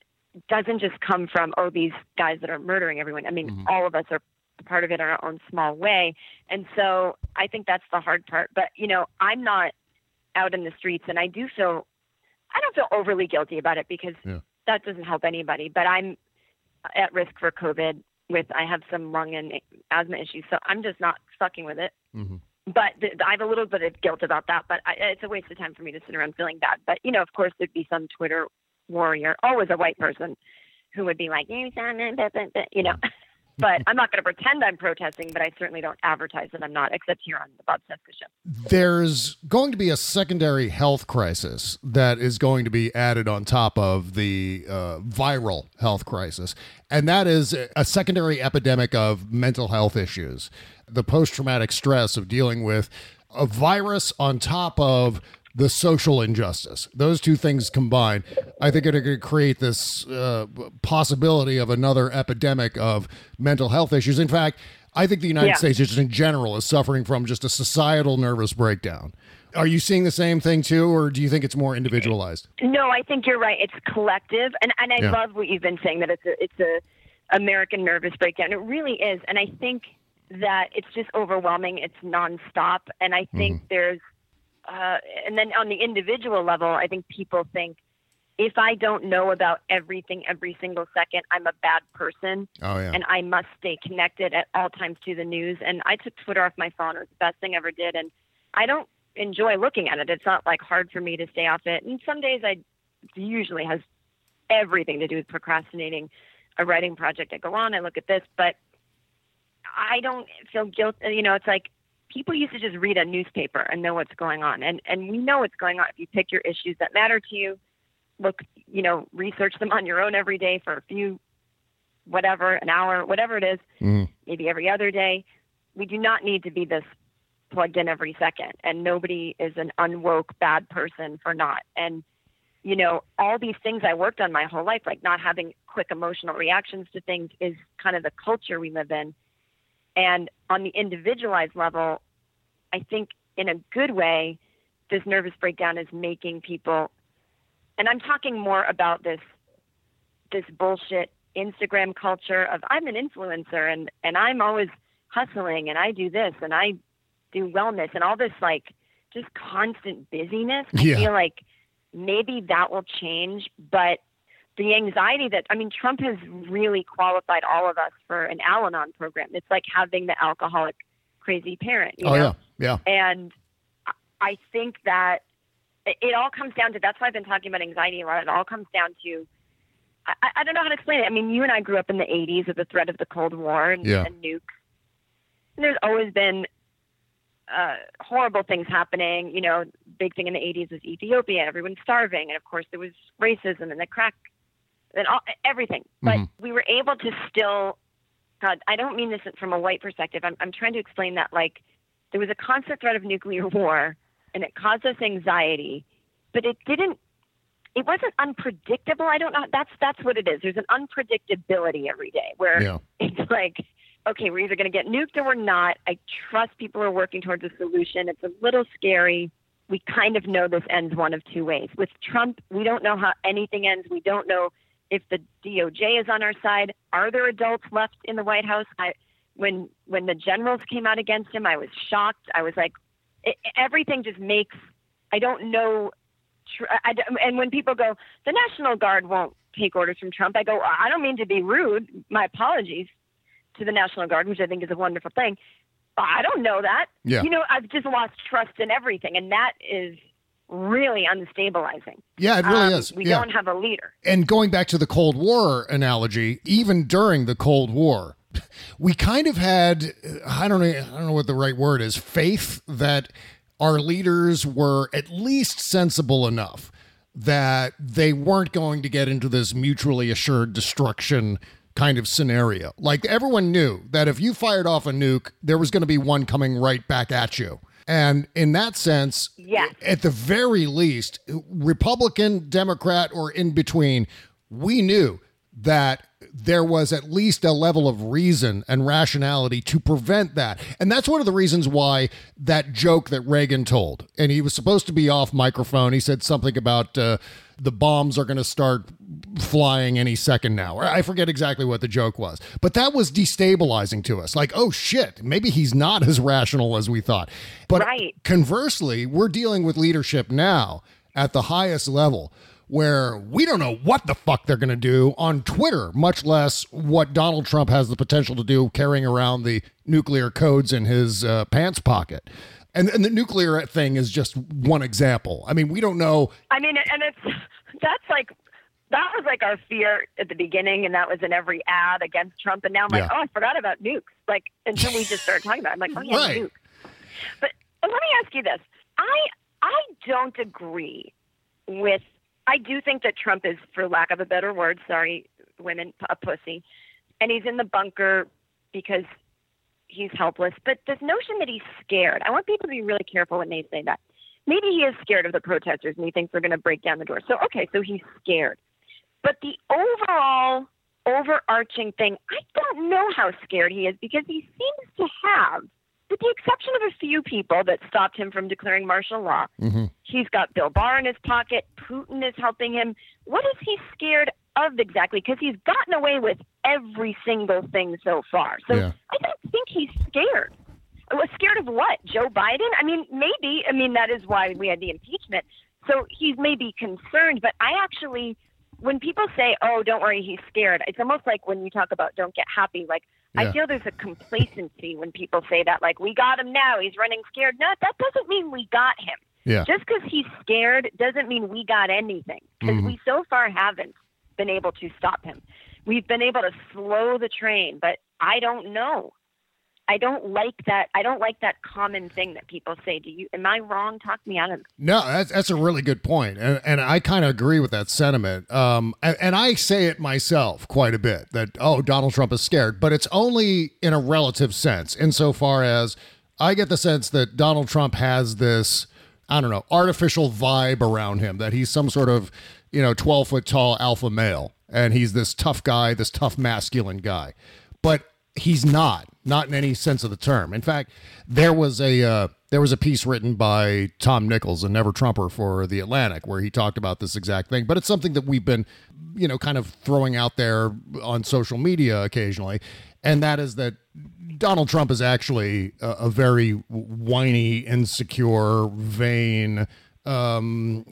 doesn't just come from oh these guys that are murdering everyone. I mean, mm-hmm. all of us are part of it in our own small way. And so I think that's the hard part. But you know, I'm not out in the streets and I do feel I don't feel overly guilty about it because Yeah. that doesn't help anybody. But I'm at risk for COVID with I have some lung and asthma issues, so I'm just not fucking with it. Mhm. But th- I have a little bit of guilt about that. But I, it's a waste of time for me to sit around feeling bad. But you know, of course, there'd be some Twitter warrior, always a white person, who would be like, "You sound," blah, blah, blah," you know. But I'm not going to pretend I'm protesting, but I certainly don't advertise that I'm not, except here on the Bob Cesca show. There's going to be a secondary health crisis that is going to be added on top of the uh, viral health crisis, and that is a secondary epidemic of mental health issues, the post traumatic stress of dealing with a virus on top of the social injustice. Those two things combined, I think, are going to create this uh, possibility of another epidemic of mental health issues. In fact, I think the United Yeah. States, just in general, is suffering from just a societal nervous breakdown. Are you seeing the same thing too, or do you think it's more individualized? No, I think you're right. It's collective, and and I Yeah. love what you've been saying that it's a it's a American nervous breakdown. It really is, and I think that it's just overwhelming. It's nonstop, and I think there's, uh, and then on the individual level, I think people think if I don't know about everything every single second, I'm a bad person. Oh yeah, and I must stay connected at all times to the news. And I took Twitter off my phone. It was the best thing I ever did. And I don't enjoy looking at it. It's not like hard for me to stay off it. And some days I usually has everything to do with procrastinating a writing project. I go on, I look at this, but I don't feel guilt. You know, it's like people used to just read a newspaper and know what's going on. And, and we know what's going on if you pick your issues that matter to you. Look, you know, research them on your own every day for a few, whatever, an hour, whatever it is, mm-hmm. maybe every other day. We do not need to be this plugged in every second. And nobody is an unwoke bad person for not. And, you know, all these things I worked on my whole life, like not having quick emotional reactions to things, is kind of the culture we live in. And on the individualized level, I think in a good way, this nervous breakdown is making people, and I'm talking more about this this bullshit Instagram culture of I'm an influencer and and I'm always hustling and I do this and I do wellness and all this like just constant busyness. Yeah. I feel like maybe that will change, but the anxiety that I mean Trump has really qualified all of us for an Al-Anon program. It's like having the alcoholic crazy parent, you oh know? yeah, yeah. And I- think that it all comes down to that's why I've been talking about anxiety a lot. It all comes down to I, I don't know how to explain it. I mean, you and I grew up in the 80s with the threat of the Cold War and, Yeah. and nukes. And there's always been uh, horrible things happening. You know, big thing in the 80s was Ethiopia. Everyone's starving. And of course, there was racism and the crack and all, everything. But we were able to still, God, I don't mean this from a white perspective. I'm, I'm trying to explain that like there was a constant threat of nuclear [LAUGHS] war and it caused us anxiety, but it didn't it wasn't unpredictable. I don't know. That's that's what it is. There's an unpredictability every day where Yeah. [LAUGHS] it's like, okay, we're either going to get nuked or we're not. I trust people are working towards a solution. It's a little scary. We kind of know this ends one of two ways. With Trump, we don't know how anything ends. We don't know if the DOJ is on our side. Are there adults left in the White House? I, when when the generals came out against him, I was shocked. I was like, it, everything just makes. I don't know tr- I, and when people go, the National Guard won't take orders from Trump, I go, I don't mean to be rude. My apologies to the National Guard, which I think is a wonderful thing. But I don't know that. Yeah. You know, I've just lost trust in everything, and that is really unstabilizing. Yeah, it really Um, is. We yeah. don't have a leader. and going back to the Cold War analogy, even during the Cold War, we kind of had I don't know I don't know what the right word is, faith that our leaders were at least sensible enough that they weren't going to get into this mutually assured destruction kind of scenario. Like everyone knew that if you fired off a nuke, there was going to be one coming right back at you. And in that sense, Yes. at the very least, Republican, Democrat, or in between, we knew that there was at least a level of reason and rationality to prevent that. And that's one of the reasons why that joke that Reagan told, and he was supposed to be off microphone, he said something about uh, the bombs are going to start flying any second now. I forget exactly what the joke was, but that was destabilizing to us. Like, oh shit, maybe he's not as rational as we thought. But Right. conversely, we're dealing with leadership now at the highest level where we don't know what the fuck they're going to do on Twitter, much less what Donald Trump has the potential to do carrying around the nuclear codes in his uh, pants pocket. And, and the nuclear thing is just one example. I mean, we don't know. I mean, and it's that's like that was like our fear at the beginning, and that was in every ad against Trump. And now I'm like, Yeah. oh, I forgot about nukes. Like until we just started talking about, it. I'm like, oh yeah, Right. nukes. But let me ask you this: I I don't agree with. I do think that Trump is, for lack of a better word, sorry, women, a pussy, and he's in the bunker because he's helpless. But this notion that he's scared, I want people to be really careful when they say that. Maybe he is scared of the protesters and he thinks they're going to break down the door. So, okay, so he's scared. But the overall overarching thing, I don't know how scared he is because he seems to have, with the exception of a few people that stopped him from declaring martial law, mm-hmm. he's got Bill Barr in his pocket. Putin is helping him. What is he scared of exactly? Because he's gotten away with every single thing so far. So Yeah. I don't think he's scared. Was scared of what? Joe Biden? I mean, maybe. I mean, that is why we had the impeachment. So he's maybe concerned, but I actually, when people say, "Oh, don't worry, he's scared," it's almost like when you talk about "don't get happy." Like Yeah. I feel there's a complacency when people say that, like "we got him now, he's running scared." No, that doesn't mean we got him. Yeah. Just because he's scared doesn't mean we got anything. Because mm-hmm. we so far haven't been able to stop him. We've been able to slow the train, but I don't know. I don't like that. I don't like that common thing that people say. Do you? Am I wrong? Talk me out of. No, that's that's a really good point, and and I kind of agree with that sentiment. Um, and, and I say it myself quite a bit that oh, Donald Trump is scared, but it's only in a relative sense, insofar as I get the sense that Donald Trump has this I don't know artificial vibe around him that he's some sort of you know twelve foot tall alpha male, and he's this tough guy, this tough masculine guy, but he's not not in any sense of the term. In fact there was a uh, there was a piece written by tom nichols a never trumper for the atlantic where he talked about this exact thing. But it's something that we've been you know kind of throwing out there on social media occasionally and that is that donald trump is actually a, a very whiny insecure vain um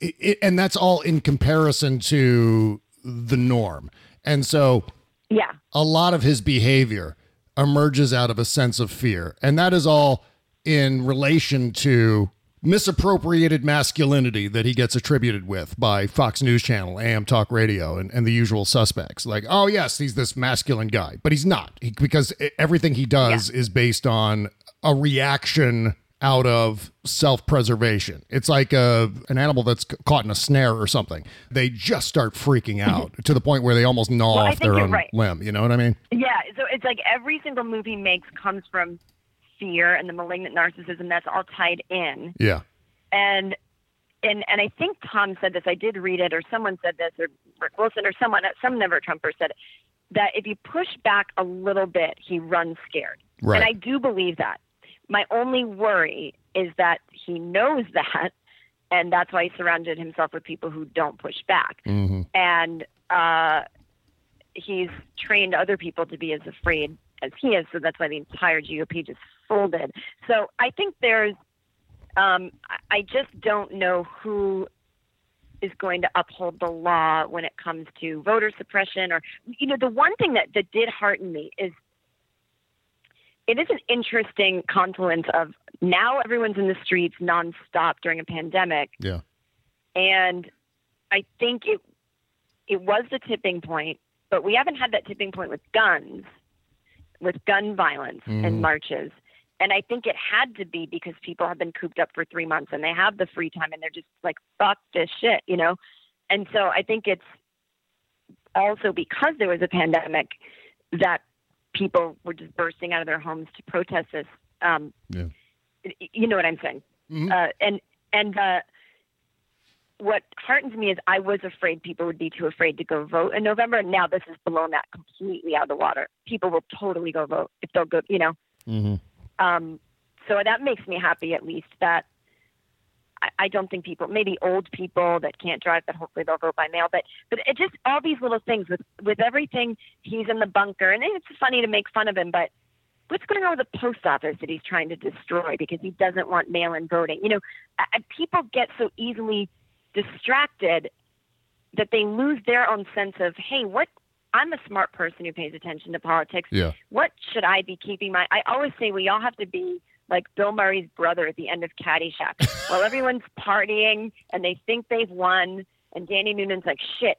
it, it, and that's all in comparison to the norm. And so Yeah. a lot of his behavior emerges out of a sense of fear. And that is all in relation to misappropriated masculinity that he gets attributed with by Fox News Channel, AM Talk Radio, and, and the usual suspects. Like, oh, yes, he's this masculine guy, but he's not he, because everything he does is based on a reaction out of self-preservation. It's like a, an animal that's caught in a snare or something. They just start freaking mm-hmm. out to the point where they almost gnaw Well, off their own right. limb. You know what I mean? Yeah. So it's like every single move he makes comes from fear and the malignant narcissism that's all tied in. Yeah. and and and I think Tom said this. I did read it, or someone said this, or Rick Wilson, or someone, some never Trumper said it, that if you push back a little bit, he runs scared. Right. And I do believe that. My only worry is that he knows that, and that's why he surrounded himself with people who don't push back. Mm-hmm. And uh, he's trained other people to be as afraid as he is. So that's why the entire GOP just folded. So I think there's um, I- I just don't know who is going to uphold the law when it comes to voter suppression or you know the one thing that, that did hearten me is it is an interesting confluence of now everyone's in the streets nonstop during a pandemic Yeah. and I think it it was the tipping point, but we haven't had that tipping point with guns, with gun violence and mm. marches. And I think it had to be because people have been cooped up for three months and they have the free time and they're just like, fuck this shit, you know? And so I think it's also because there was a pandemic that people were just bursting out of their homes to protest this. Um, Yeah. You know what I'm saying? Uh, and, and, uh, what heartens me is I was afraid people would be too afraid to go vote in November. And now this has blown that completely out of the water. People will totally go vote if they'll go, you know. Um, so that makes me happy at least that I, don't think people, maybe old people that can't drive, but hopefully they'll vote by mail. But but it just all these little things with with everything. He's in the bunker, and it's funny to make fun of him, but what's going on with the post office that he's trying to destroy because he doesn't want mail-in voting? You know, I- people get so easily distracted that they lose their own sense of, hey, what? I'm a smart person who pays attention to politics. Yeah. What should I be keeping my? I always say we all have to be like Bill Murray's brother at the end of Caddyshack. [LAUGHS] While everyone's partying and they think they've won and Danny Noonan's like, shit,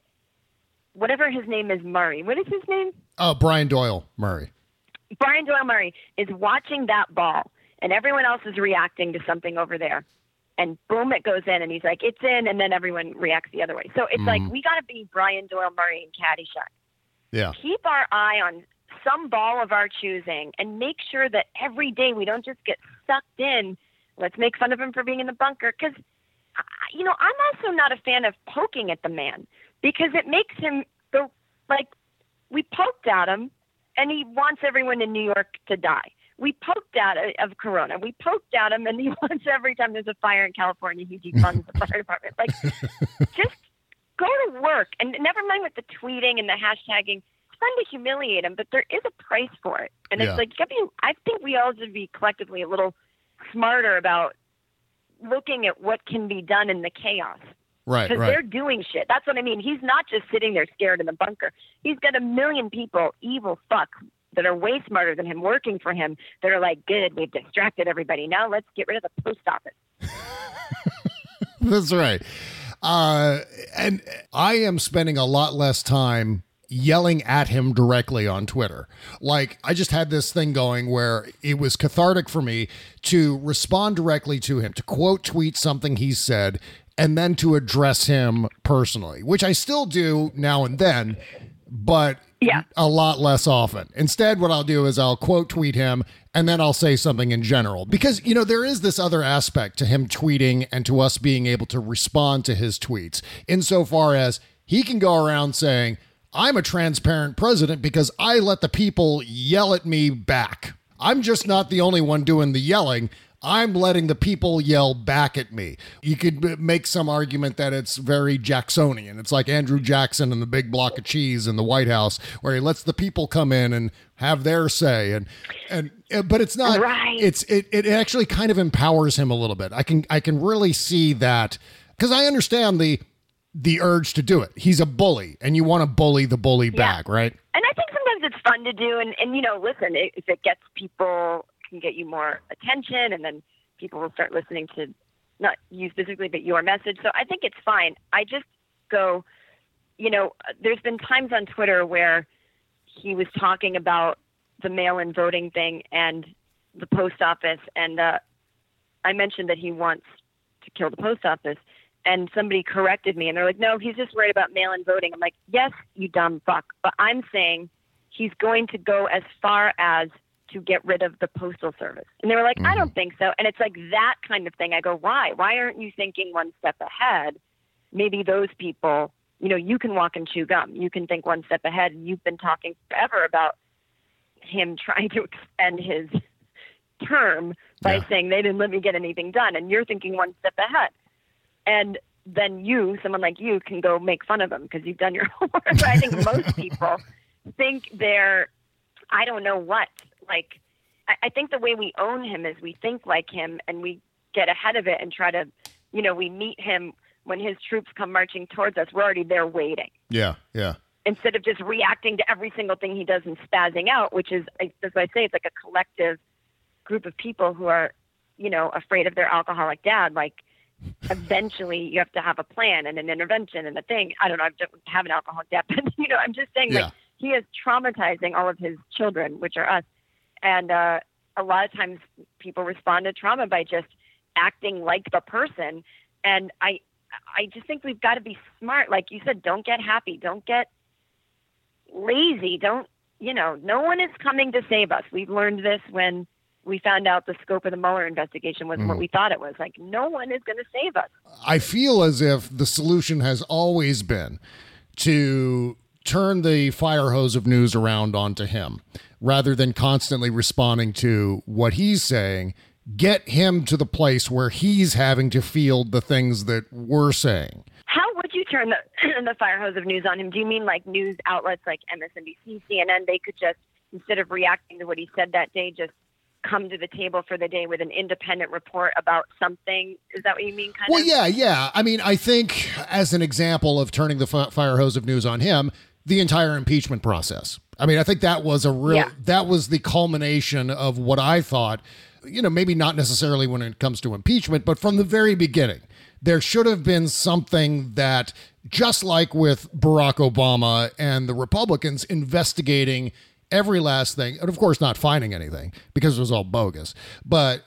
whatever his name is, Murray. What is his name? Oh, Brian Doyle Murray. Brian Doyle Murray is watching that ball, and everyone else is reacting to something over there. And boom, it goes in, and he's like, it's in, and then everyone reacts the other way. So it's like, mm-hmm. we got to be Brian Doyle Murray in Caddyshack. Yeah. Keep our eye on some ball of our choosing and make sure that every day we don't just get sucked in. Let's make fun of him for being in the bunker. Because, you know, I'm also not a fan of poking at the man because it makes him the like we poked at him and he wants everyone in New York to die. We poked at it of Corona. We poked at him, and he [LAUGHS] wants every time there's a fire in California, he defunds the fire department. Like, [LAUGHS] just go to work, and never mind with the tweeting and the hashtagging. Fun to humiliate him, but there is a price for it, and Yeah. it's like you gotta be, I think we all should be collectively a little smarter about looking at what can be done in the chaos Right, because right. they're doing shit. That's what I mean. He's not just sitting there scared in the bunker. He's got a million people, evil fuck, that are way smarter than him, working for him. That are like, good, we've distracted everybody. Now let's get rid of the post office. [LAUGHS] That's right. Uh, and I am spending a lot less time yelling at him directly on Twitter. Like, I just had this thing going where it was cathartic for me to respond directly to him, to quote tweet something he said, and then to address him personally, which I still do now and then, but Yeah. a lot less often. Instead, what I'll do is I'll quote tweet him and then I'll say something in general. Because, you know, there is this other aspect to him tweeting and to us being able to respond to his tweets, insofar as he can go around saying, I'm a transparent president because I let the people yell at me back. I'm just not the only one doing the yelling. I'm letting the people yell back at me. You could make some argument that it's very Jacksonian. It's like Andrew Jackson and the big block of cheese in the White House, where he lets the people come in and have their say. And and uh, but it's not. Right. It's it it actually kind of empowers him a little bit. I can I can really see that because I understand the the urge to do it. He's a bully, and you want to bully the bully back, right? And I think sometimes it's fun to do. And, and you know, listen, i- if it gets people, can get you more attention, and then people will start listening to not you specifically, but your message. So I think it's fine. I just go, you know, there's been times on Twitter where he was talking about the mail-in voting thing and the post office, and uh, I mentioned that he wants to kill the post office, and somebody corrected me, and they're like, "No, he's just worried about mail-in voting." I'm like, "Yes, you dumb fuck," but I'm saying he's going to go as far as to get rid of the postal service. And they were like, "I don't mm-hmm. think so," and it's like that kind of thing. I go, "Why? Why aren't you thinking one step ahead?" Maybe those people, you know, you can walk and chew gum. You can think one step ahead. And you've been talking forever about him [LAUGHS] trying to extend his term by Yeah. saying they didn't let me get anything done and you're thinking one step ahead and then you someone like you can go make fun of him because you've done your [LAUGHS] homework i think most people think they're i don't know what like I, I think the way we own him is we think like him and we get ahead of it and try to you know we meet him when his troops come marching towards us we're already there waiting Yeah, yeah. instead of just reacting to every single thing he does and spazzing out, which is, as I say, it's like a collective group of people who are, you know, afraid of their alcoholic dad. Like, eventually you have to have a plan and an intervention and a thing. I don't know, I don't have an alcoholic dad, [LAUGHS] but, you know, I'm just saying, Yeah. like, he is traumatizing all of his children, which are us. And uh, a lot of times people respond to trauma by just acting like the person. And I, I just think we've got to be smart. Like you said, don't get happy. Don't get lazy. Don't, you know, no one is coming to save us. We've learned this when we found out the scope of the Mueller investigation wasn't what mm. we thought it was. Like, no one is going to save us. I feel as if the solution has always been to turn the fire hose of news around onto him rather than constantly responding to what he's saying. Get him to the place where he's having to field the things that we're saying. How would you turn the [CLEARS THROAT] the fire hose of news on him? Do you mean like news outlets like MSNBC, CNN? They could just instead of reacting to what he said that day, just come to the table for the day with an independent report about something. Is that what you mean? Kind Well, of. yeah, yeah. I mean, I think as an example of turning the fire hose of news on him, the entire impeachment process. I mean, I think that was a real Yeah. that was the culmination of what I thought, you know, maybe not necessarily when it comes to impeachment, but from the very beginning. there should have been something that, just like with Barack Obama and the Republicans investigating every last thing, and of course not finding anything because it was all bogus, but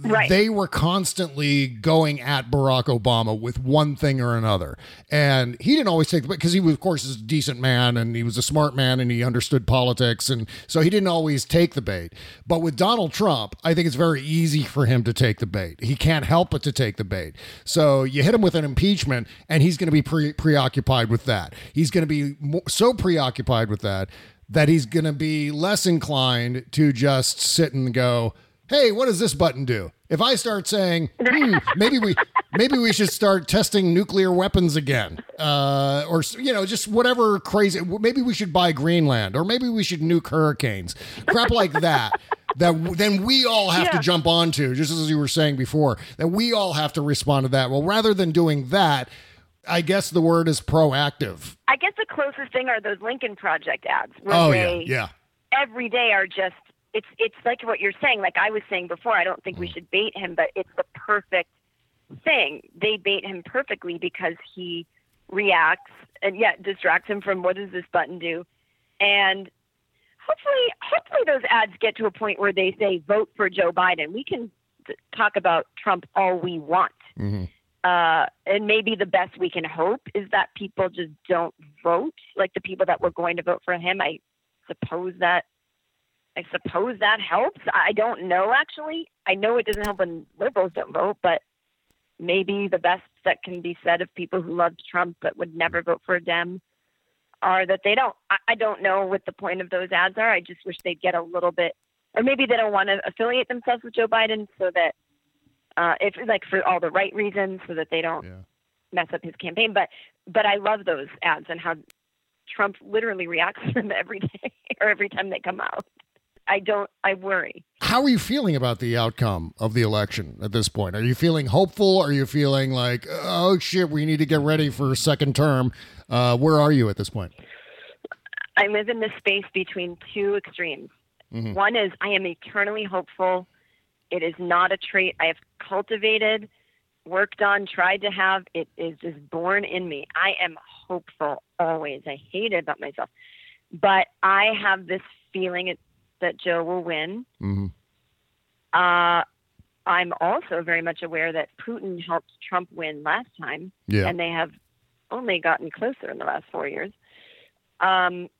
Right. they were constantly going at Barack Obama with one thing or another. And he didn't always take the because he was, of course, is a decent man and he was a smart man and he understood politics. And so he didn't always take the bait. But with Donald Trump, I think it's very easy for him to take the bait. He can't help but to take the bait. So you hit him with an impeachment and he's going to be pre- preoccupied with that. He's going to be so preoccupied with that that he's going to be less inclined to just sit and go, hey, what does this button do? If I start saying, hmm, [LAUGHS] maybe we maybe we should start testing nuclear weapons again, uh, or you know, just whatever crazy. Maybe we should buy Greenland, or maybe we should nuke hurricanes, crap like that. [LAUGHS] That then we all have to jump onto, just as you were saying before. That we all have to respond to that. Well, rather than doing that, I guess the word is proactive. I guess the closest thing are those Lincoln Project ads. Where Oh they, yeah, yeah. every day are just it's it's like what you're saying like i was saying before i don't think Mm. we should bait him but it's the perfect thing they bait him perfectly because he reacts and yet distracts him from what does this button do and hopefully hopefully those ads get to a point where they say vote for joe biden we can t- talk about trump all we want Mhm. Uh, and maybe the best we can hope is that people just don't vote, like the people that were going to vote for him. I suppose that I suppose that helps. I don't know actually. I know it doesn't help when liberals don't vote, but maybe the best that can be said of people who loved Trump but would never vote for a Dem are that they don't. I, I don't know what the point of those ads are. I just wish they'd get a little bit, or maybe they don't want to affiliate themselves with Joe Biden so that uh, if like for all the right reasons, so that they don't Yeah. mess up his campaign. But but I love those ads and how Trump literally reacts [LAUGHS] to them every day [LAUGHS] or every time they come out. I don't. I worry. How are you feeling about the outcome of the election at this point? Are you feeling hopeful? Are you feeling like, oh shit, we need to get ready for a second term? Uh, where are you at this point? I live in this space between two extremes. One is I am eternally hopeful. It is not a trait I have cultivated, worked on, tried to have. It is just born in me. I am hopeful always. I hate it about myself. But I have this feeling that Joe will win. Mhm. Uh, I'm also very much aware that Putin helped Trump win last time Yeah. and they have only gotten closer in the last four years. Um,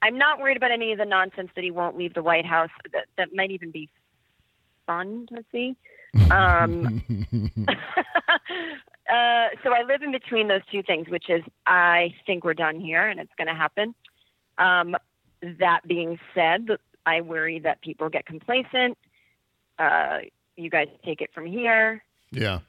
I'm not worried about any of the nonsense that he won't leave the White House. That that might even be fun to see. [LAUGHS] Um, [LAUGHS] [LAUGHS] uh, so I live in between those two things, which is I think we're done here and it's going to happen. Um, that being said, I worry that people get complacent. Uh, you guys take it from here yeah.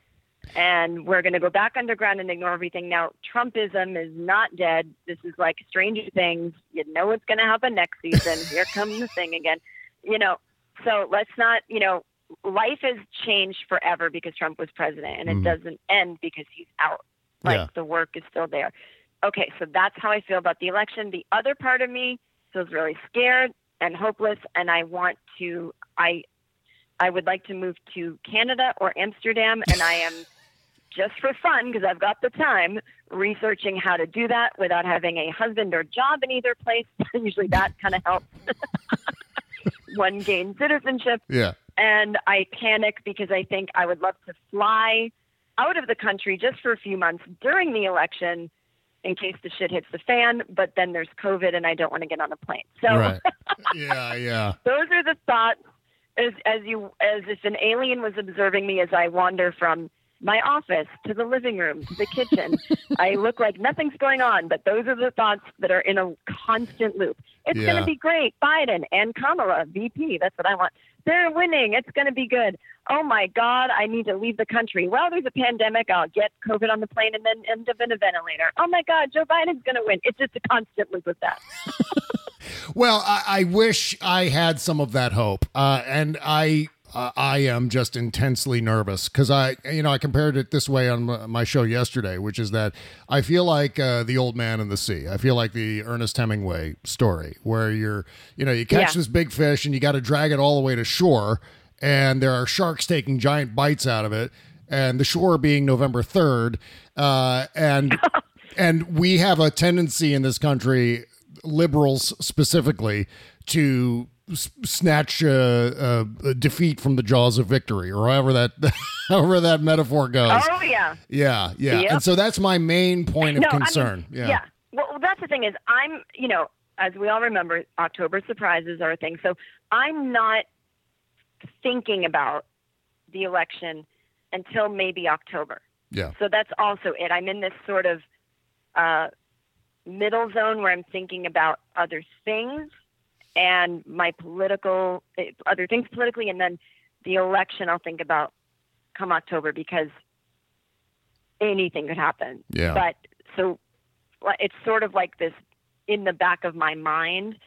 and we're going to go back underground and ignore everything. Now, Trumpism is not dead. This is like Stranger Things. You know what's going to happen next season. Here comes the thing again. You know, so let's not, you know, life has changed forever because Trump was president, and it mm-hmm. doesn't end because he's out. Like Yeah. the work is still there. Okay, so that's how I feel about the election. The other part of me feels really scared and hopeless, and I want to. I I would like to move to Canada or Amsterdam, [LAUGHS] and I am just for fun because I've got the time researching how to do that without having a husband or job in either place. [LAUGHS] Usually that kind of helps. [LAUGHS] One gain citizenship, Yeah. And I panic because I think I would love to fly out of the country just for a few months during the election in case the shit hits the fan, but then there's COVID and I don't want to get on a plane. So Right. [LAUGHS] yeah. Yeah. those are the thoughts as as you as if an alien was observing me as I wander from my office to the living room to the kitchen. [LAUGHS] I look like nothing's going on, but those are the thoughts that are in a constant loop. It's going to be great. Biden and Kamala, VP. That's what I want. They're winning. It's going to be good. Oh my God, I need to leave the country. Well, there's a pandemic. I'll get COVID on the plane and then end up in a ventilator. Oh my God, Joe Biden's going to win. It's just a constant loop with that. [LAUGHS] Well, I, I wish I had some of that hope, uh, and I uh, I am just intensely nervous because I you know I compared it this way on my, show yesterday, which is that I feel like uh, the old man in the sea. I feel like the Ernest Hemingway story where you're you know you catch Yeah. this big fish and you got to drag it all the way to shore, and there are sharks taking giant bites out of it. and the shore being November 3rd. Uh, and [LAUGHS] and we have a tendency in this country, liberals specifically, to snatch uh, uh, defeat from the jaws of victory, or however that [LAUGHS] however that metaphor goes. Oh yeah. Yeah, yeah. Yep. And so that's my main point of no, concern. I mean, yeah. Well, well, that's the thing is I'm, you know, as we all remember, October surprises are a thing. So I'm not thinking about the election until maybe October. Yeah. So that's also it. I'm in this sort of uh, middle zone where I'm thinking about other things and my political, eh, other things politically, and then the election I'll think about come October because anything could happen. Yeah. But so it's sort of like this in the back of my mind,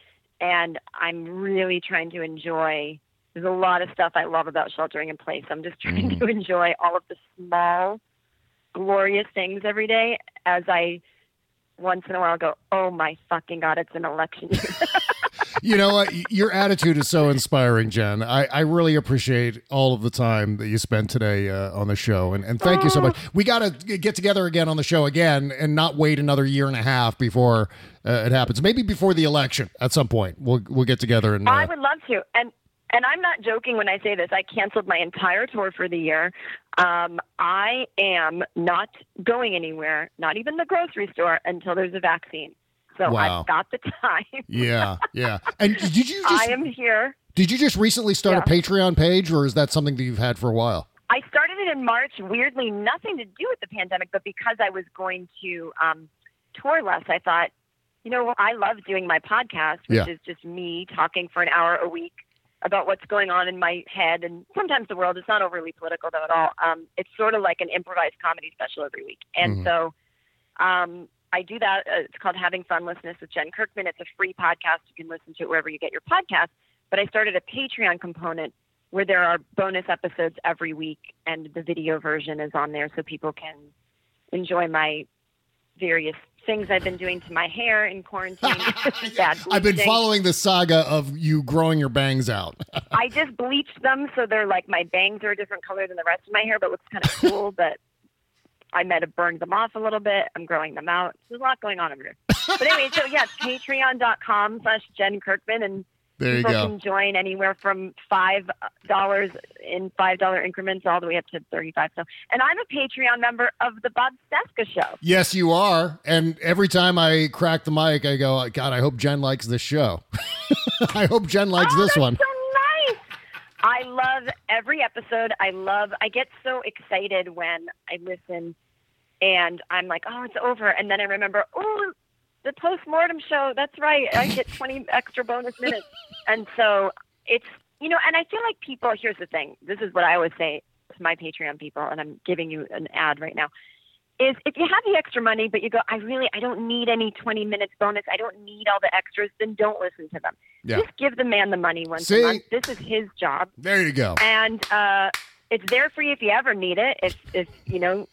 and I'm really trying to enjoy. There's a lot of stuff I love about sheltering in place. I'm just trying Mm-hmm. to enjoy all of the small, glorious things every day as I once in a while go, oh my fucking god, it's an election year. [LAUGHS] you know what? Your attitude is so inspiring, Jen. I, I really appreciate all of the time that you spent today uh, on the show, and, and thank you so much. We got to get together again on the show again, and not wait another year and a half before uh, it happens. Maybe before the election at some point. We'll we'll get together and. Uh, I would love to. And and I'm not joking when I say this. I canceled my entire tour for the year. Um, I am not going anywhere, not even the grocery store, until there's a vaccine. So Wow. I've got the [LAUGHS] time. yeah, yeah. And did you just I am here. did you just recently start a Patreon page, or is that something that you've had for a while? I started it in March. Weirdly, nothing to do with the pandemic, but because I was going to um, tour less, I thought, you know, I love doing my podcast, which Yeah. is just me talking for an hour a week about what's going on in my head and sometimes the world. It's not overly political though at all. Um, it's sort of like an improvised comedy special every week, and so um, I do that. Uh, it's called Having Funlessness with Jen Kirkman. It's a free podcast. You can listen to it wherever you get your podcast. But I started a Patreon component where there are bonus episodes every week, and the video version is on there so people can enjoy my various things I've been doing to my hair in quarantine. [LAUGHS] I've been following the saga of you growing your bangs out. I just bleached them so they're like my bangs are a different color than the rest of my hair, but looks kind of cool. [LAUGHS] but I might have burned them off a little bit. I'm growing them out. There's a lot going on over here. But anyway, so yeah, [LAUGHS] patreon.com slash Jen Kirkman and There you people go. can join anywhere from five dollars in five dollar increments all the way up to thirty five. So and I'm a Patreon member of the Bob Cesca show. Yes, you are. And every time I crack the mic, I go, God, I hope Jen likes this show. [LAUGHS] I hope Jen likes oh, this one. So. I love every episode. I love. I get so excited when I listen, and I'm like, "Oh, it's over," and then I remember, "Oh, the post mortem show. That's right. I get [LAUGHS] 20 extra bonus minutes." And so it's you know, and I feel like people. Here's the thing. This is what I always say to my Patreon people, and I'm giving you an ad right now. Is if you have the extra money, but you go, I really, I don't need any 20 minutes bonus. I don't need all the extras. Then don't listen to them. Yeah. Just give the man the money once See? a month. This is his job, There you go. and uh, it's there for you if you ever need it. If if you know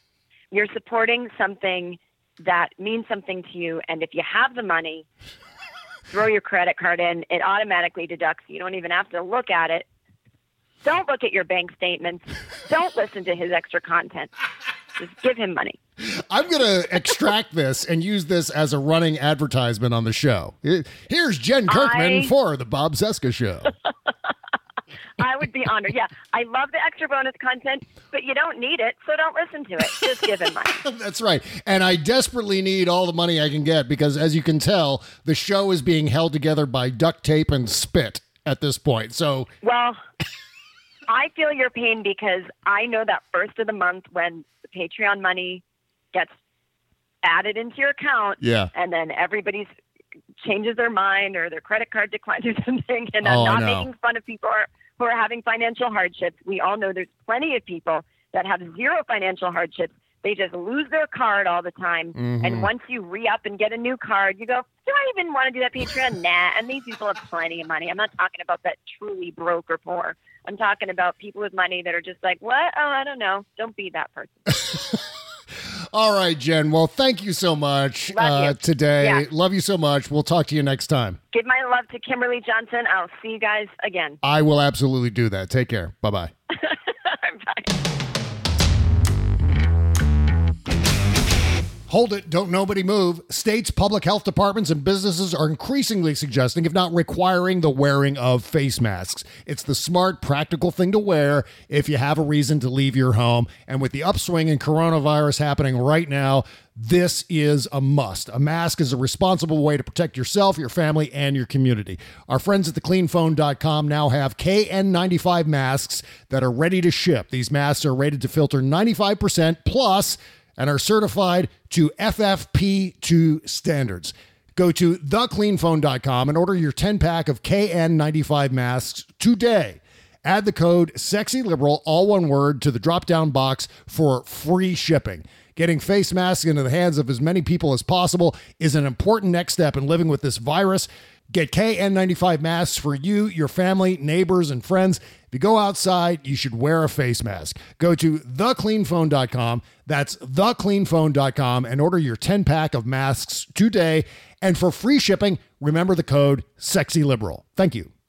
you're supporting something that means something to you, and if you have the money, throw your credit card in. It automatically deducts. You don't even have to look at it. Don't look at your bank statements. Don't listen to his extra content. Give him money. I'm going to extract this and use this as a running advertisement on the show. Here's Jen Kirkman I- for the Bob Cesca Show. [LAUGHS] I would be honored. Yeah, I love the extra bonus content, but you don't need it, so don't listen to it. Just give him money. [LAUGHS] That's right. And I desperately need all the money I can get because, as you can tell, the show is being held together by duct tape and spit at this point. So, Well, I feel your pain because I know that first of the month when the Patreon money gets added into your account, yeah. and then everybody's changes their mind or their credit card [LAUGHS] declines or something. And Oh, I'm not know. making fun of people who are, who are having financial hardships. We all know there's plenty of people that have zero financial hardships. They just lose their card all the time. Mm-hmm. And once you re up and get a new card, you go, Do I even want to do that Patreon? [LAUGHS] nah. And these people have plenty of money. I'm not talking about that truly broke or poor. I'm talking about people with money that are just like, What? Oh, I don't know. Don't be that person. [LAUGHS] All right, Jen. Well, thank you so much Love uh, today. Yeah. Love you so much. We'll talk to you next time. Give my love to Kimberly Johnson. I'll see you guys again. I will absolutely do that. Take care. [LAUGHS] Bye bye. Bye. Hold it, don't nobody move. States, public health departments, and businesses are increasingly suggesting, if not requiring, the wearing of face masks. It's the smart, practical thing to wear if you have a reason to leave your home. And with the upswing in coronavirus happening right now, this is a must. A mask is a responsible way to protect yourself, your family, and your community. Our friends at thecleanphone.com now have KN95 masks that are ready to ship. These masks are rated to filter 95% plus and are certified to FFP2 standards. Go to thecleanphone.com and order your 10 pack of KN95 masks today. Add the code SEXYLIBERAL, all one word, to the drop down box for free shipping. Getting face masks into the hands of as many people as possible is an important next step in living with this virus. Get KN95 masks for you, your family, neighbors, and friends. If you go outside, you should wear a face mask. Go to thecleanphone.com. That's thecleanphone.com and order your 10 pack of masks today. And for free shipping, remember the code SEXYLIBERAL. Thank you.